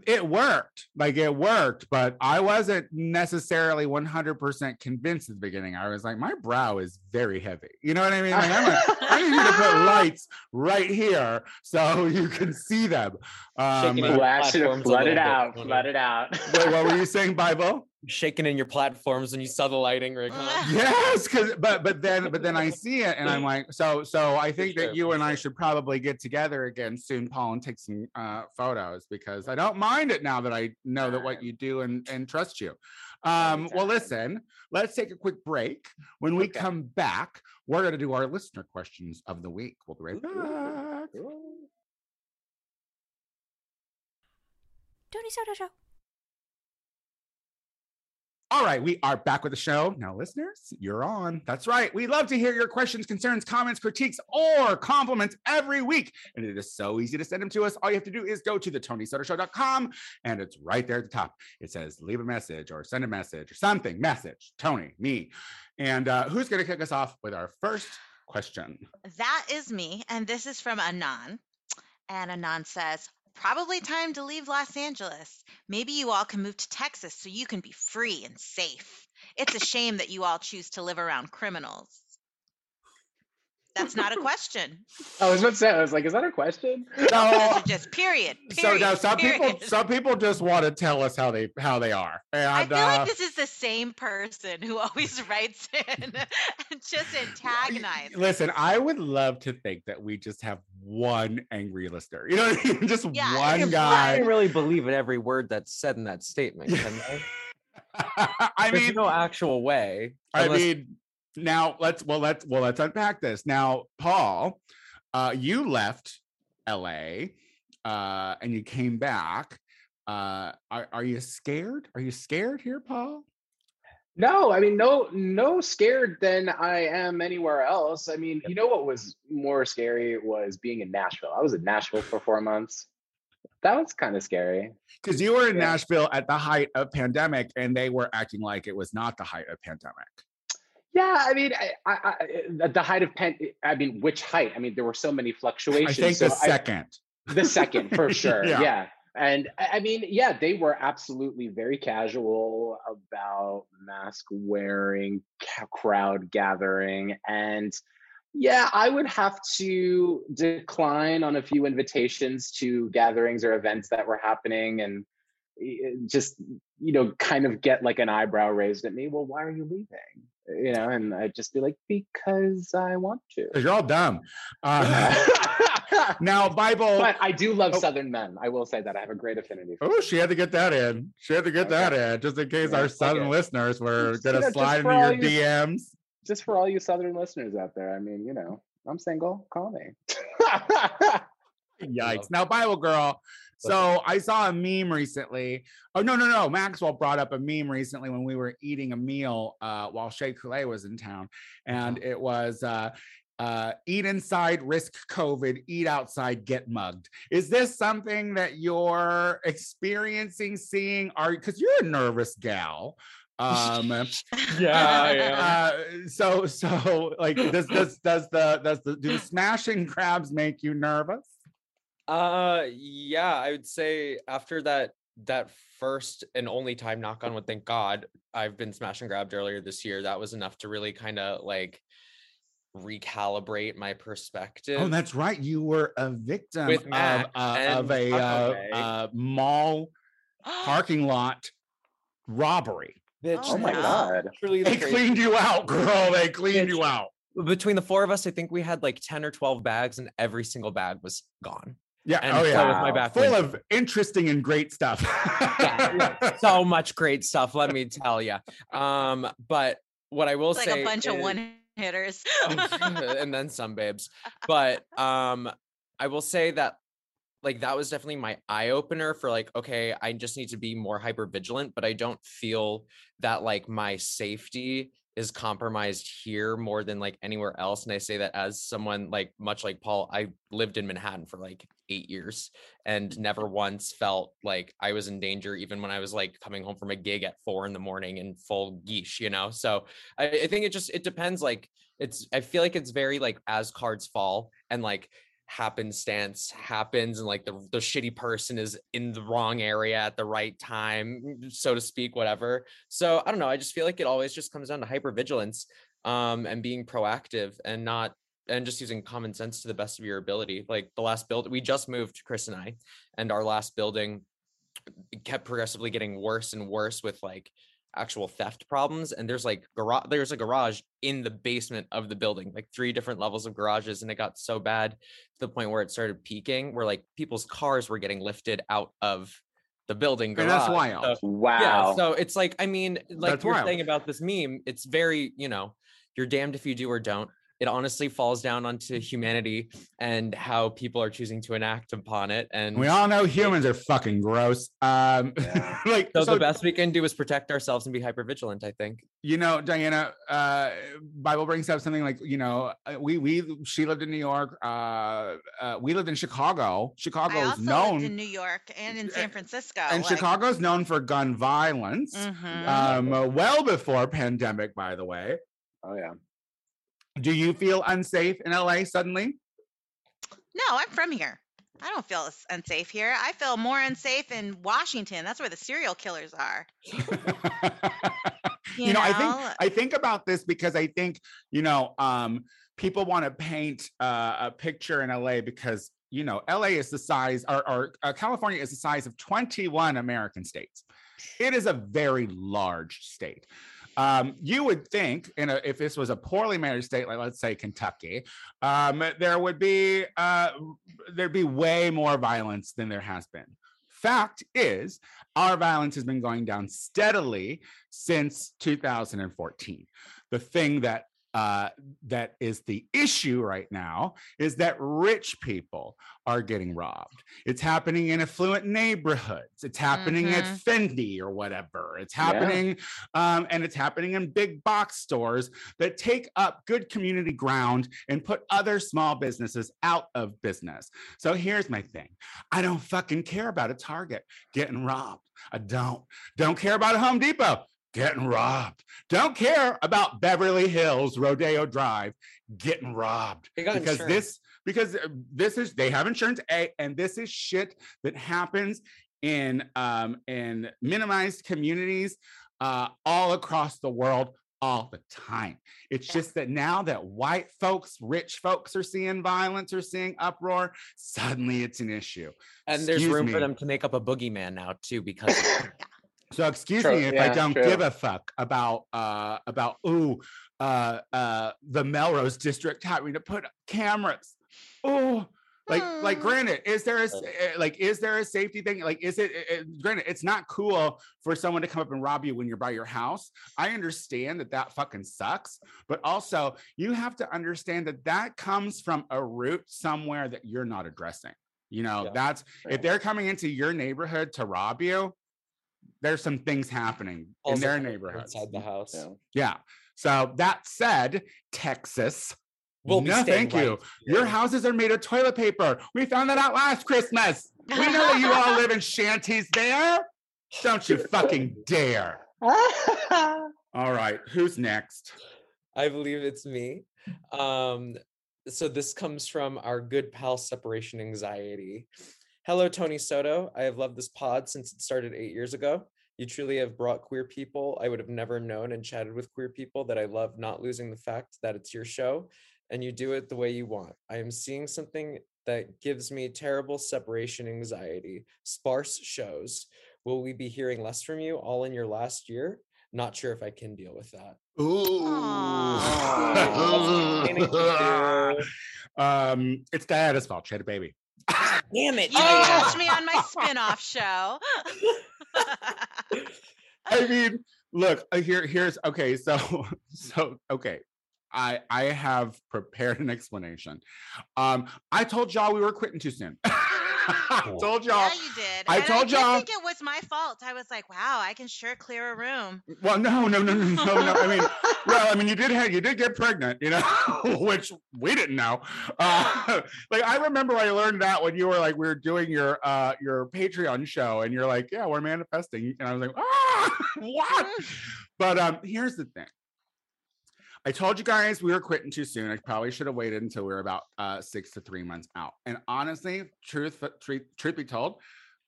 it worked like it worked but i wasn't necessarily 100% convinced at the beginning. I was like my brow is very heavy. You know what i mean? Like, I'm like, i need you to put lights right here so you can see them. Um, Shaking wait, it well, I should have platforms a flooded out Tony. flooded out. What were you saying bible Shaking in your platforms and you saw the lighting rig. Huh? yes because but but then but then i see it and i'm like so so i think sure, that you for and i should probably get together again soon paul and take some uh photos because i don't mind it now that i know that what you do and and trust you um well listen let's take a quick break when we Okay. come back we're going to do our listener questions of the week we'll be right Ooh, ooh, back ooh. Tony Soto Show. All right, we are back with the show. Now, listeners, you're on. That's right. We love to hear your questions, concerns, comments, critiques, or compliments every week. And it is so easy to send them to us. All you have to do is go to the TonySotoShow.com and it's right there at the top. It says leave a message or send a message or something. Message, Tony, me. And uh, who's going to kick us off with our first question? That is me. And this is from Anon. And Anon says, Probably time to leave Los Angeles. Maybe you all can move to Texas so you can be free and safe. It's a shame that you all choose to live around criminals. That's not a question. I was about to say, I was like, is that a question? No, So, just period. so period, now some people, some people just want to tell us how they how they are, and I feel uh, like this is the same person who always writes in and just antagonizes. Listen, I would love to think that we just have one angry listener. You know what I mean? Just Yeah, one it's I guy. didn't really believe in every word that's said in that statement. Can they? I There's mean, no actual way. I unless- mean, now let's well let's well let's unpack this. Now, Paul, uh, you left L.A. Uh, and you came back. Uh, are, are you scared? Are you scared here, Paul? No, I mean, no, no scared than I am anywhere else. I mean, you know what was more scary was being in Nashville. I was in Nashville for four months. That was kind of scary. Because you were in Yeah. Nashville at the height of pandemic, and they were acting like it was not the height of pandemic. Yeah, I mean, I, I, I, eh, at the height of pen. Eh, I mean, which height? I mean, there were so many fluctuations. I think so the second. the second for sure Yeah. yeah. and I I mean yeah they were absolutely very casual about mask wearing crowd gathering and yeah i would have to decline on a few invitations to gatherings or events that were happening and eh, eh just you know kind of get like an eyebrow raised at me well why are you leaving you know and i'd just be like because i want to 'Cause you're all dumb. Uh, now, Bible. But I do love Oh. Southern men. I will say that I have a great affinity. Oh, she had to get that in. She had to get that in just in case Yeah, our okay. southern listeners were gonna you know, slide into your you- DMs. Just for all you Southern listeners out there, I mean, you know, I'm single. Call me. Yikes. Now, Bible girl. So I saw a meme recently. Oh no, no, no. Maxwell brought up a meme recently when we were eating a meal uh, while Shea Coulee was in town, and it was uh, uh, eat inside, risk COVID, eat outside, get mugged. Is this something that you're experiencing, seeing? Are because you're a nervous gal. Um, Yeah, yeah. uh, so so like does does does the does the do the smashing crabs make you nervous? Uh yeah, I would say after that that first and only time knock on wood, thank God, I've been smash and grabbed earlier this year. That was enough to really kind of like recalibrate my perspective. Oh, that's right. You were a victim With of, uh, of a uh, uh, mall parking lot robbery. Bitch, Oh oh my god. truly They crazy- cleaned you out, girl. They cleaned you out. between the four of us, I think we had like 10 or 12 bags, and every single bag was gone. Yeah. And oh so yeah. was my Wow. back Full window. of interesting and great stuff. Yeah, yeah, so much great stuff, let me tell you. Um, but what I will It's like say a bunch of one hitters. and then some babes. But um I will say that like that was definitely my eye opener for like okay, I just need to be more hyper vigilant, but I don't feel that like my safety is compromised here more than like anywhere else and I say that as someone like much like Paul, I lived in Manhattan for like 8 years and mm-hmm. never once felt like I was in danger even when I was like coming home from a gig at 4 in the morning in full geesh, you know. So I, I think it just it depends like it's i feel like it's very like as cards fall and like happenstance happens and like the, the shitty person is in the wrong area at the right time so to speak whatever. So i don't know i just feel like it always just comes down to hypervigilance um and being proactive and not and just using common sense to the best of your ability. Like the last build we just moved chris and i and our last building kept progressively getting worse and worse with like actual theft problems and there's like garage there's a garage in the basement of the building like three different levels of garages and it got so bad to the point where it started peaking where like people's cars were getting lifted out of the building And that's garage. wild. So- Wow. yeah so it's like i mean like That's you're wild. saying about this meme it's very you know you're damned if you do or don't it honestly falls down onto humanity and how people are choosing to enact upon it and we all know humans are fucking gross. Um, Yeah. like so, so the best we can do is protect ourselves and be hyper vigilant i think you know diana uh bible brings up something like you know uh, we we she lived in new york uh, uh we lived in chicago I chicago's also known lived in New York and in San Francisco. and like- chicago's known for gun violence Mhm. um uh, well before pandemic by the way oh yeah. Do you feel unsafe in la suddenly no, I'm from here. I don't feel unsafe here. I feel more unsafe in Washington. That's where the serial killers are. you, know, I think I think about this because I think you know um people want to paint uh, a picture in LA because you know LA is the size, or, or uh, California is the size of 21 American states. It is a very large state. Um, you would think, in a, if this was a poorly managed state, like let's say Kentucky, um, there would be uh, there'd be way more violence than there has been. Fact is, our violence has been going down steadily since 2014. The thing that uh, that is the issue right now is that rich people are getting robbed. It's happening in affluent neighborhoods. It's happening at Fendi or whatever. It's Yeah. happening, um, and it's happening in big box stores that take up good community ground and put other small businesses out of business. So here's my thing I don't fucking care about a Target getting robbed. I don't. Don't care about a Home Depot getting robbed. Don't care about Beverly Hills Rodeo Drive getting robbed because insurance. this because uh, this is they have insurance a and this is shit that happens in um in minimized communities uh all across the world all the time it's just that now that white folks rich folks are seeing violence or seeing uproar suddenly it's an issue and there's room me. for them to make up a boogeyman now too because. So excuse True, me if I don't true. give a fuck about uh about ooh uh uh the Melrose district having to put cameras. Oh like like Hmm. granted is there a eh, like is there a safety thing like is it, eh, eh, granted it's not cool for someone to come up and rob you when you're by your house i understand that that fucking sucks but also you have to understand that that comes from a root somewhere that you're not addressing you know Yeah. that's Yeah. if they're coming into your neighborhood to rob you there's some things happening in their neighborhood neighborhoods. inside the house. Yeah. Yeah. So that said, Texas, We'll be no, staying thank you. right Your houses are made of toilet paper. We found that out last Christmas. We know that you all live in shanties there. Don't you fucking dare. All right. Who's next? I believe it's me. Um, so this comes from our good pal separation anxiety. Hello, Tony Soto. I have loved this pod since it started eight years ago. You truly have brought queer people I would have never known and chatted with queer people that I love, not losing the fact that it's your show and you do it the way you want. I am seeing something that gives me terrible separation anxiety, sparse shows. Will we be hearing less from you all in your last year? Not sure if I can deal with that. Ooh. um, it's Diana's fault. She had a baby. Damn it! You catch me on my spin-off show. I mean, look, uh, here, here's okay. So, so okay. I I have prepared an explanation. Um, I told y'all we were quitting too soon. I told y'all. yeah, you did. I and told I did y'all- I think it was my fault. I was like, wow, I can sure clear a room. Well, no, no, no, no, no, no. I mean, well, I mean, you did have, you did get pregnant, you know, which we didn't know. Uh, like I remember I learned that when you were like, we were doing your uh your Patreon show, and you're like, yeah, we're manifesting, and I was like, ah, what? But um, here's the thing. I told you guys we were quitting too soon. I probably should have waited until we were about uh, six to three months out. And honestly, truth, truth, truth be told,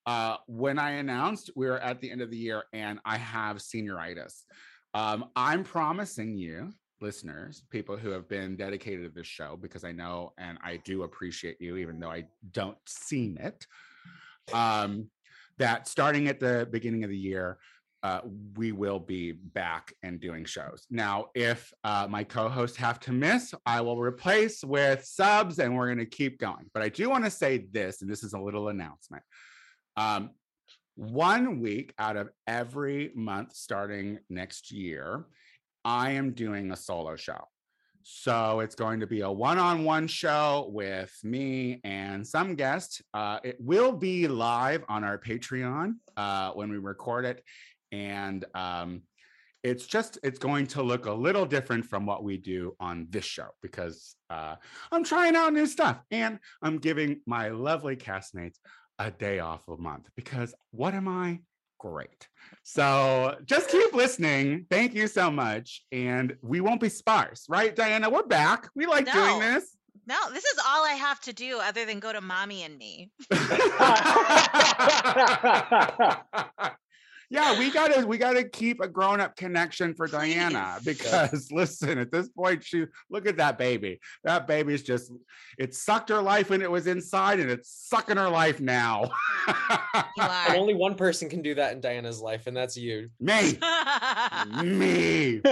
uh, when I announced we were at the end of the year and I have senioritis, um, I'm promising you, listeners, people who have been dedicated to this show, because I know and I do appreciate you, even though I don't seem it, um, that starting at the beginning of the year, uh, we will be back and doing shows. Now, if uh, my co hosts have to miss, I will replace with subs and we're going to keep going. But I do want to say this, and this is a little announcement. Um, one week out of every month starting next year, I am doing a solo show. So it's going to be a one on one show with me and some guests. Uh, it will be live on our Patreon uh, when we record it. And um, it's just, it's going to look a little different from what we do on this show because uh, I'm trying out new stuff and I'm giving my lovely castmates a day off a month because what am I? Great. So just keep listening. Thank you so much. And we won't be sparse, right, Diana? We're back. We like doing this. No, this is all I have to do other than go to mommy and me. yeah, we gotta we gotta keep a grown up connection for Diana Please. because listen, at this point, she look at that baby. That baby's just it sucked her life when it was inside, and it's sucking her life now. And only one person can do that in Diana's life, and that's you. Me, me.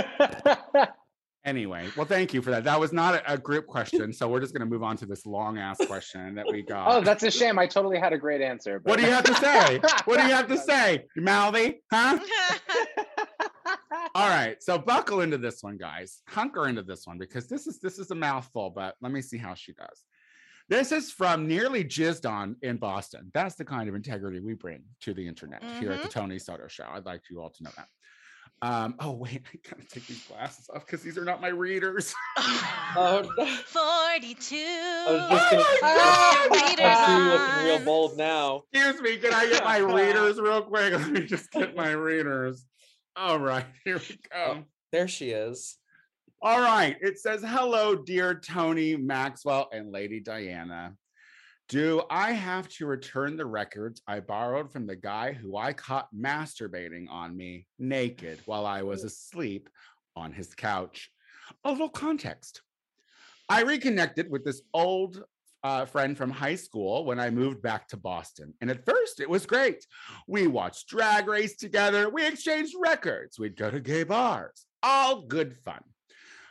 Anyway, well, thank you for that. That was not a, a group question, so we're just gonna move on to this long ass question that we got. oh, that's a shame. I totally had a great answer. what do you have to say? What do you have to say? You mouthy, huh? All right, so buckle into this one, guys. Hunker into this one because this is this is a mouthful, but let me see how she does. This is from nearly jizzed on in Boston. That's the kind of integrity we bring to the internet here at the mm-hmm. Tony Soto Show. I'd like you all to know that. Um, oh wait, I gotta take these glasses off because these are not my readers. Oh, no. 42. I was just gonna Oh my God! Readers see you looking real bold now. Excuse me, can I get my readers real quick? Let me just get my readers. All right, here we go. There she is. All right. It says, Hello, dear Tony, Maxwell, and Lady Diana. Do I have to return the records I borrowed from the guy who I caught masturbating on me naked while I was asleep on his couch? A little context. I reconnected with this old uh, friend from high school when I moved back to Boston. And at first, it was great. We watched Drag Race together, we exchanged records, we'd go to gay bars, all good fun.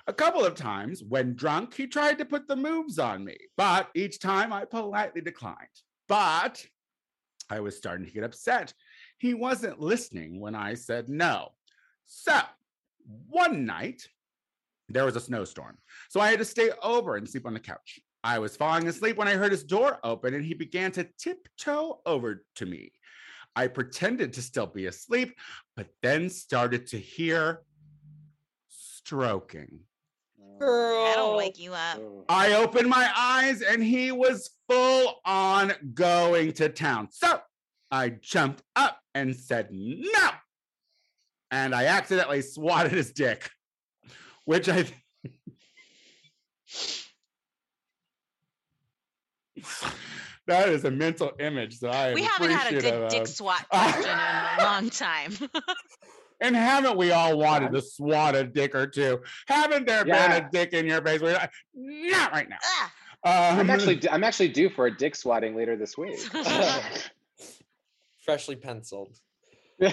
A couple of times, when drunk, he tried to put the moves on me, but each time I politely declined. But I was starting to get upset. He wasn't listening when I said no. So one night, there was a snowstorm. So I had to stay over and sleep on the couch. I was falling asleep when I heard his door open and he began to tiptoe over to me. I pretended to still be asleep, but then started to hear stroking. Girl. That'll wake you up. Oh. I opened my eyes and he was full on going to town. So I jumped up and said, no. And I accidentally swatted his dick, which I. that is a mental image that I We haven't had a good dick swat question in a long time. And haven't we all wanted to swat a dick or two? Haven't there been a dick in your face? like, Not right now. Ah, Um, I'm actually I'm actually due for a dick swatting later this week. Freshly penciled.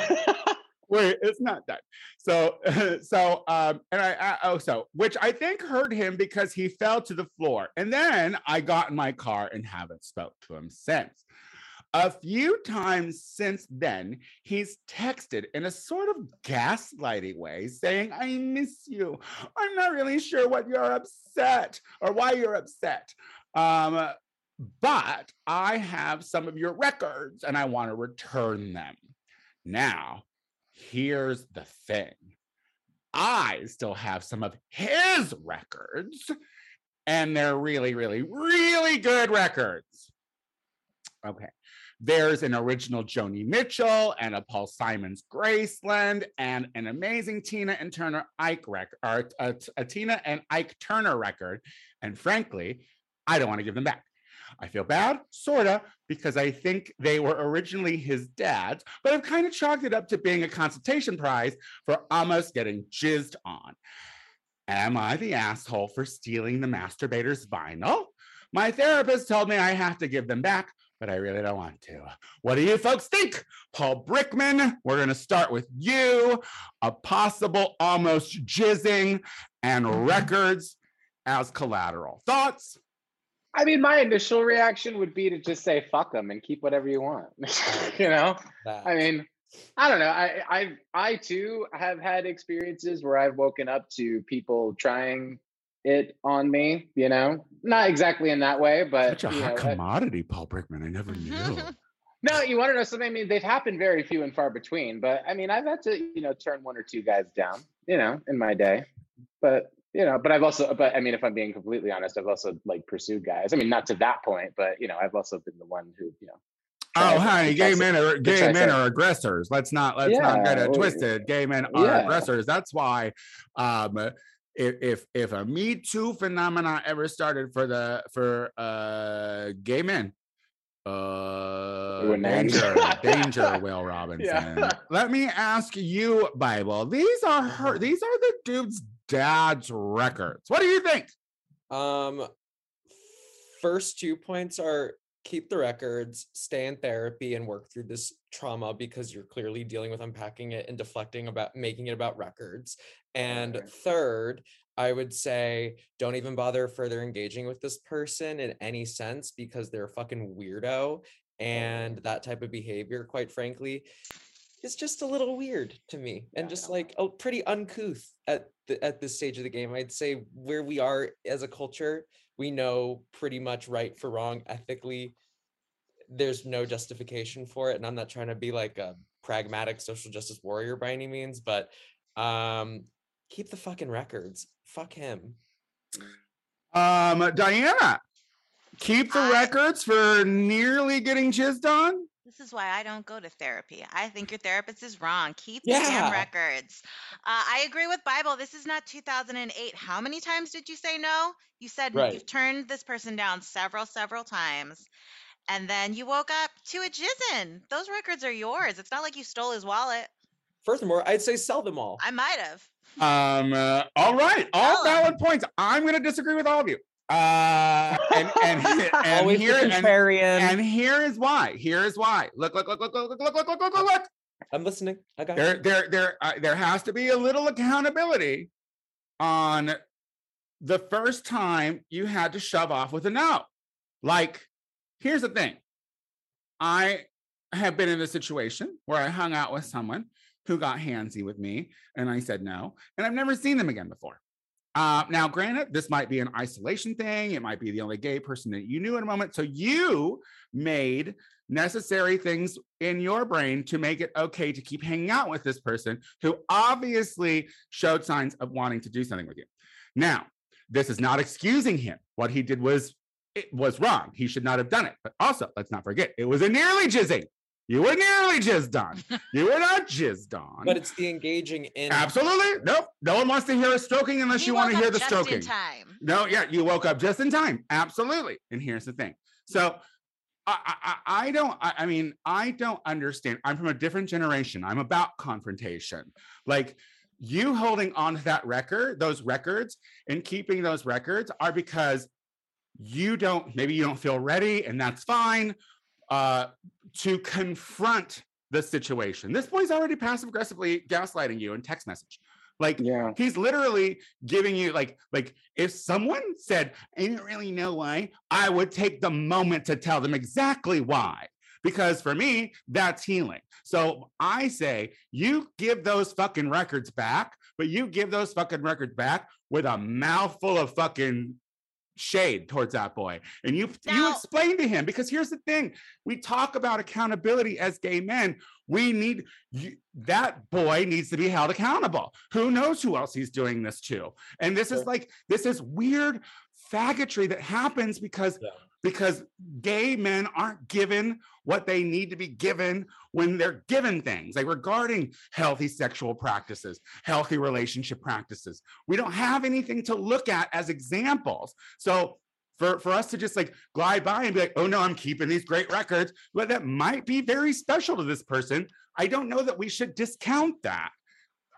Wait, it's not done. So, so, um, and I, I, oh, so, which I think hurt him because he fell to the floor. And then I got in my car and haven't spoke to him since. A few times since then, he's texted in a sort of gaslighting way saying, I miss you. I'm not really sure what you're upset or why you're upset. Um, but I have some of your records and I want to return them. Now, here's the thing I still have some of his records, and they're really, really, really good records. Okay. There's an original Joni Mitchell and a Paul Simons Graceland and an amazing Tina and Turner Ike record, or uh, a, a Tina and Ike Turner record. And frankly, I don't want to give them back. I feel bad, sorta, because I think they were originally his dad's, but I've kind of chalked it up to being a consultation prize for almost getting jizzed on. Am I the asshole for stealing the masturbator's vinyl? My therapist told me I have to give them back, but I really don't want to. What do you folks think? Paul Brickman, we're going to start with you. A possible almost jizzing and records as collateral. Thoughts? I mean, my initial reaction would be to just say fuck them and keep whatever you want. you know, That. I mean, I don't know. I I I too have had experiences where I've woken up to people trying it on me. You know, not exactly in that way, but Such a hot know, I- commodity, Paul Brickman. I never knew. No, you want to know something? I mean, they've happened very few and far between, but I mean, I've had to, you know, turn one or two guys down, you know, in my day. But, you know, but I've also, but I mean, if I'm being completely honest, I've also like pursued guys. I mean, not to that point, but, you know, I've also been the one who, you know, Oh, tried honey, gay men are gay men are aggressors. Let's not let's not get it twisted. Gay men are yeah. aggressors. That's why um if if if a Me Too phenomenon ever started for the for uh gay men, Uh, danger, danger, Will Robinson. Let me ask you, Bible. These are her. These are the dude's dad's records. What do you think? Um, first two points are keep the records, stay in therapy, and work through this trauma because you're clearly dealing with unpacking it and deflecting about making it about records. And third, I would say don't even bother further engaging with this person in any sense because they're a fucking weirdo. And that type of behavior, quite frankly, is just a little weird to me and Yeah, just like oh pretty uncouth at the at this stage of the game i'd say where we are as a culture we know pretty much right for wrong ethically there's no justification for it and i'm not trying to be like a pragmatic social justice warrior by any means but um keep the fucking records fuck him Um, Diana, keep the I- records for nearly getting jizzed on. This is why I don't go to therapy. I think your therapist is wrong. Keep the damn records. Uh, I agree with Bible. This is not 2008. How many times did you say no? You said Right. you've turned this person down several, several times. And then you woke up to a jizzin. Those records are yours. It's not like you stole his wallet. furthermore i'd say sell them all I might have. Um, uh, all right, all Tell 'em. valid points. I'm going to disagree with all of you. Uh, and and, and Always here and, and here is why. Here is why. Look, look, look, look, look, look, look, look, look, look, look, look. i'm listening i got There, you. there, there, uh, there has to be a little accountability on the first time you had to shove off with a no. Like, here's the thing. I have been in a situation where I hung out with someone who got handsy with me, and I said no, and I've never seen them again before. Uh, now, granted, this might be an isolation thing. It might be the only gay person that you knew in a moment. So you made necessary things in your brain to make it okay to keep hanging out with this person who obviously showed signs of wanting to do something with you. Now, this is not excusing him. What he did was it was wrong. He should not have done it. But also, let's not forget, it was a nearly jizzing. You were nearly jizzed on. You were not jizzed on. but it's the engaging in Absolutely. Nope. No one wants to hear a stroking unless He you want to hear the just stroking. in time. No, yeah, you woke up just in time. Absolutely. And here's the thing. So I, I, I I don't, I, I mean, I don't understand. I'm from a different generation. I'm about confrontation. Like you holding on to that record, those records, and keeping those records are because you don't, maybe you don't feel ready, and that's fine. Uh, to confront the situation. This boy's already passive aggressively gaslighting you in text message. Like Yeah. he's literally giving you like like if someone said i didn't really know why i would take the moment to tell them exactly why because for me that's healing so i say you give those fucking records back but you give those fucking records back with a mouthful of fucking shade towards that boy. And you you Now- explain to him because here's the thing we talk about accountability as gay men. We need you, that boy needs to be held accountable. Who knows who else he's doing this to? And this is like this is weird faggotry that happens because Yeah. Because gay men aren't given what they need to be given when they're given things like regarding healthy sexual practices healthy relationship practices we don't have anything to look at as examples so for, for us to just like glide by and be like, oh no, I'm keeping these great records, but that might be very special to this person. I don't know that we should discount that.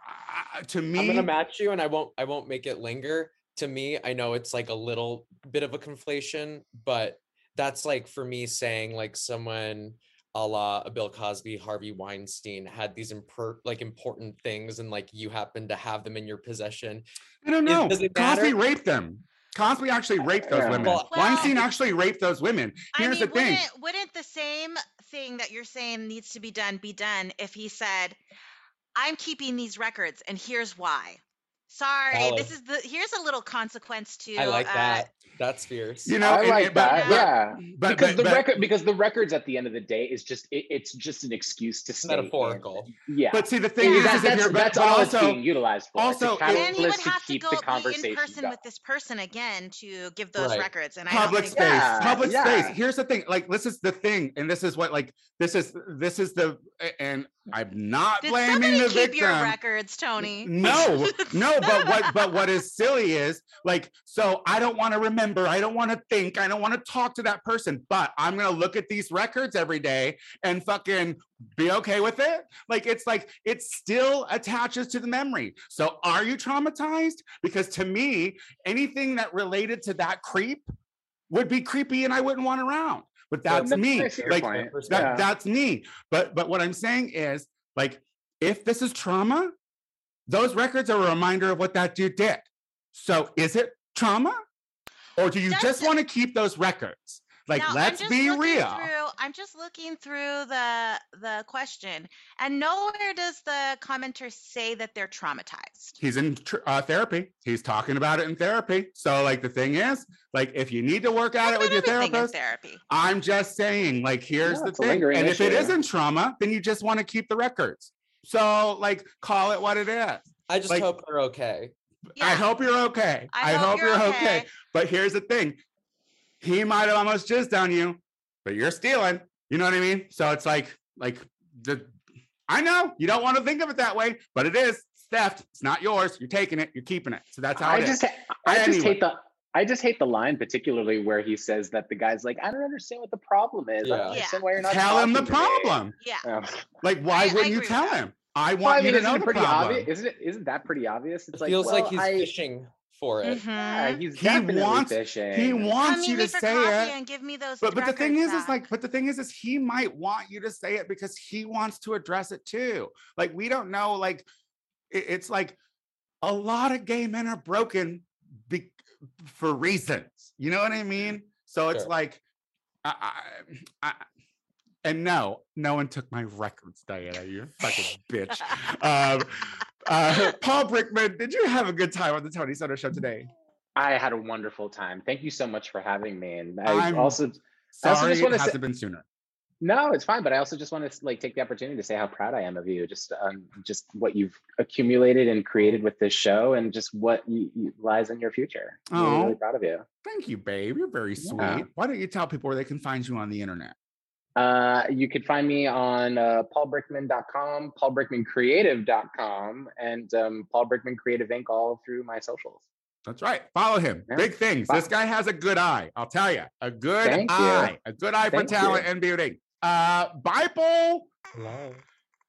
Uh, to me, I'm gonna match you, and I won't. I won't make it linger. To me, I know it's like a little bit of a conflation, but that's like for me saying like someone a la a Bill Cosby, Harvey Weinstein had these imper- like important things, and like you happen to have them in your possession. I don't Is- know. does it Cosby matter? raped them. Cosby actually raped those women. Well- Weinstein actually raped those women. Here's I mean, the thing. wouldn't, wouldn't the same thing that you're saying needs to be done be done if he said, I'm keeping these records and here's why? Sorry, this is the here's a little consequence to I like uh, that. That's fierce. You know, I and- like and- but- that. but- yeah. but- because but- the but- record because the records at the end of the day is just it, it's just an excuse to It's stay in. metaphorical. Yeah. But see, the thing Yeah. is, that, is if that's you're, that's but all also, it's being utilized for. also, it's a it- and he would catalyst to have to go be in person going. with this person again to give those Right. records. And I public don't space Yeah, public yeah. space here's the thing like this is the thing and this is what like this is this is the and i'm not Did blaming the keep victim your records, Tony? no no but what but what is silly is like so i don't want to remember remember. I don't want to think. I don't want to talk to that person, but I'm going to look at these records every day and fucking be okay with it. Like, it's like, it still attaches to the memory. So, are you traumatized? Because to me, anything that related to that creep would be creepy and I wouldn't want around. But that's me. Like, that, Yeah. that's me. But but what I'm saying is like if this is trauma, those records are a reminder of what that dude did. So is it trauma? Or do you Does just want to keep those records? Like Now, let's be real. Through, I'm just looking through the the question, and nowhere does the commenter say that they're traumatized. He's in tr- uh, therapy. He's talking about it in therapy. So like the thing is, like if you need to work out Talk it with your therapist, therapy. I'm just saying, like, here's Yeah, the thing. lingering And if it issue. isn't trauma, then you just want to keep the records. So, like, call it what it is. I just Like- hope they're okay. I hope you're okay. I hope you're okay. But here's the thing he might have almost jizzed on you, but you're stealing. You know what I mean? So it's like, like, the, I know you don't want to think of it that way, but it is it's theft. It's not yours. You're taking it. You're keeping it. So that's how I it is. just, ha- I just hate the. I just hate the line, particularly where he says that the guy's like, "I don't understand what the problem is. I Yeah. don't understand why you're not Tell him the talking to me." problem. Yeah. Like, why I- I wouldn't you agree with tell that. him? I want Well, I you mean, to isn't know the pretty problem. obvious? Isn't it? Isn't that pretty obvious? It's It like, feels well, like he's I, fishing for it. Yeah, Mhm. he's He definitely wants- fishing. He wants you to for say coffee it. and give me those. but but the thing records is is like but the thing is is he might want you to say it because he wants to address it too like we don't know like it- it's like a lot of gay men are broken be- for reasons you know what i mean so it's Sure. like I, I, I and no no one took my records diana you fucking bitch um uh paul brickman did you have a good time on the tony soto show today I had a wonderful time. Thank you so much for having me. And I I'm also I also sorry just it wanna say- hasn't been sooner no, it's fine. But I also just want to like take the opportunity to say how proud I am of you. Just um, just what you've accumulated and created with this show, and just what you, you, lies in your future. I'm really, really proud of you. Thank you, babe. You're very sweet. Yeah. Why don't you tell people where they can find you on the internet? Uh, you could find me on uh, paulbrickman.com, paulbrickmancreative.com, and um, Paul Brickman Creative Inc. all through my socials. That's right. Follow him. Yeah. Big things. Fo- This guy has a good eye. I'll tell you, a good Thank you. eye, a good eye for Thank talent you. and beauty. Uh, Bible. Hello.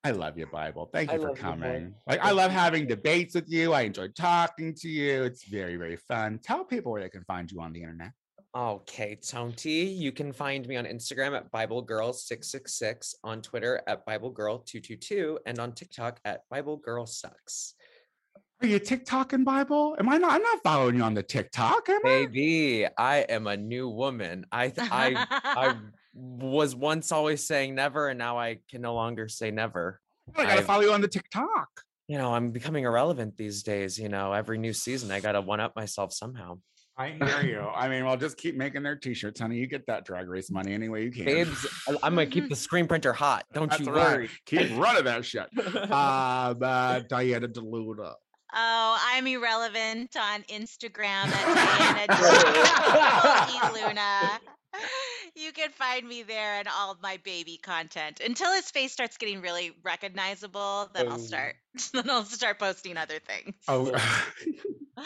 I love you, Bible. Thank I you for love you, boy. coming. Like, I love you. having debates with you. I enjoy talking to you. It's very, very fun. Tell people where they can find you on the internet. Okay, Tony, you can find me on Instagram at BibleGirl666, on Twitter at BibleGirl222, and on TikTok at BibleGirlSucks. Are you TikToking Bible? Am I not? I'm not following you on the TikTok. Am I? Baby, I am a new woman. I I I was once always saying never, and now I can no longer say never. I gotta I've- follow you on the TikTok. You know, I'm becoming irrelevant these days. You know, every new season I gotta one up myself somehow. I hear you. I mean, well, just keep making their t-shirts, honey. You get that drag race money any way you can. Babes, I- I'm gonna keep the screen printer hot. Don't That's you right. worry. Keep running that shit. Uh, but Diana Deluda. Oh, I'm irrelevant on Instagram at Diana G. Luna. You can find me there and all of my baby content until his face starts getting really recognizable. Then I'll Oh. start. Then I'll start posting other things. Oh,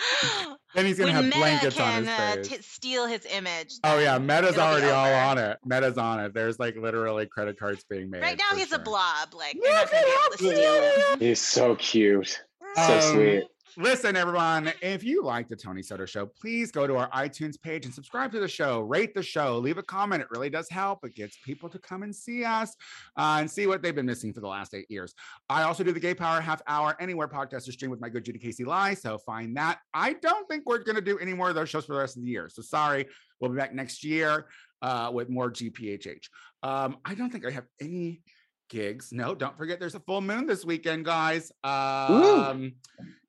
then he's gonna when have Meta blankets on can his uh, face. t- steal his image. oh yeah, Meta's already all on it. Meta's on it. There's like literally credit cards being made. Right now for he's a blob. Like you're not Look gonna be at able to steal him. how He's so cute. So Um, sweet. Listen, everyone, if you like the Tony Soto show, please go to our iTunes page and subscribe to the show, rate the show, leave a comment. It really does help. It gets people to come and see us uh, and see what they've been missing for the last eight years. I also do the Gay Power Half Hour Anywhere podcast to stream with my good Judy Casey Lie. So find that. I don't think we're going to do any more of those shows for the rest of the year. So sorry. We'll be back next year uh, with more GPHH. Um, I don't think I have any gigs. No, don't forget there's a full moon this weekend, guys. Um,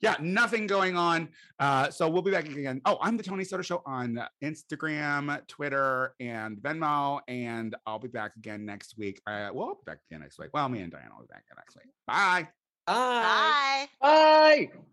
yeah, nothing going on. Uh, so we'll be back again. Oh, I'm the Tony Soto Show on Instagram, Twitter, and Venmo, and I'll be back again next week. Uh, well, I'll be back again next week. Well, me and Diana will be back again next week. Bye. Bye. Bye. Bye.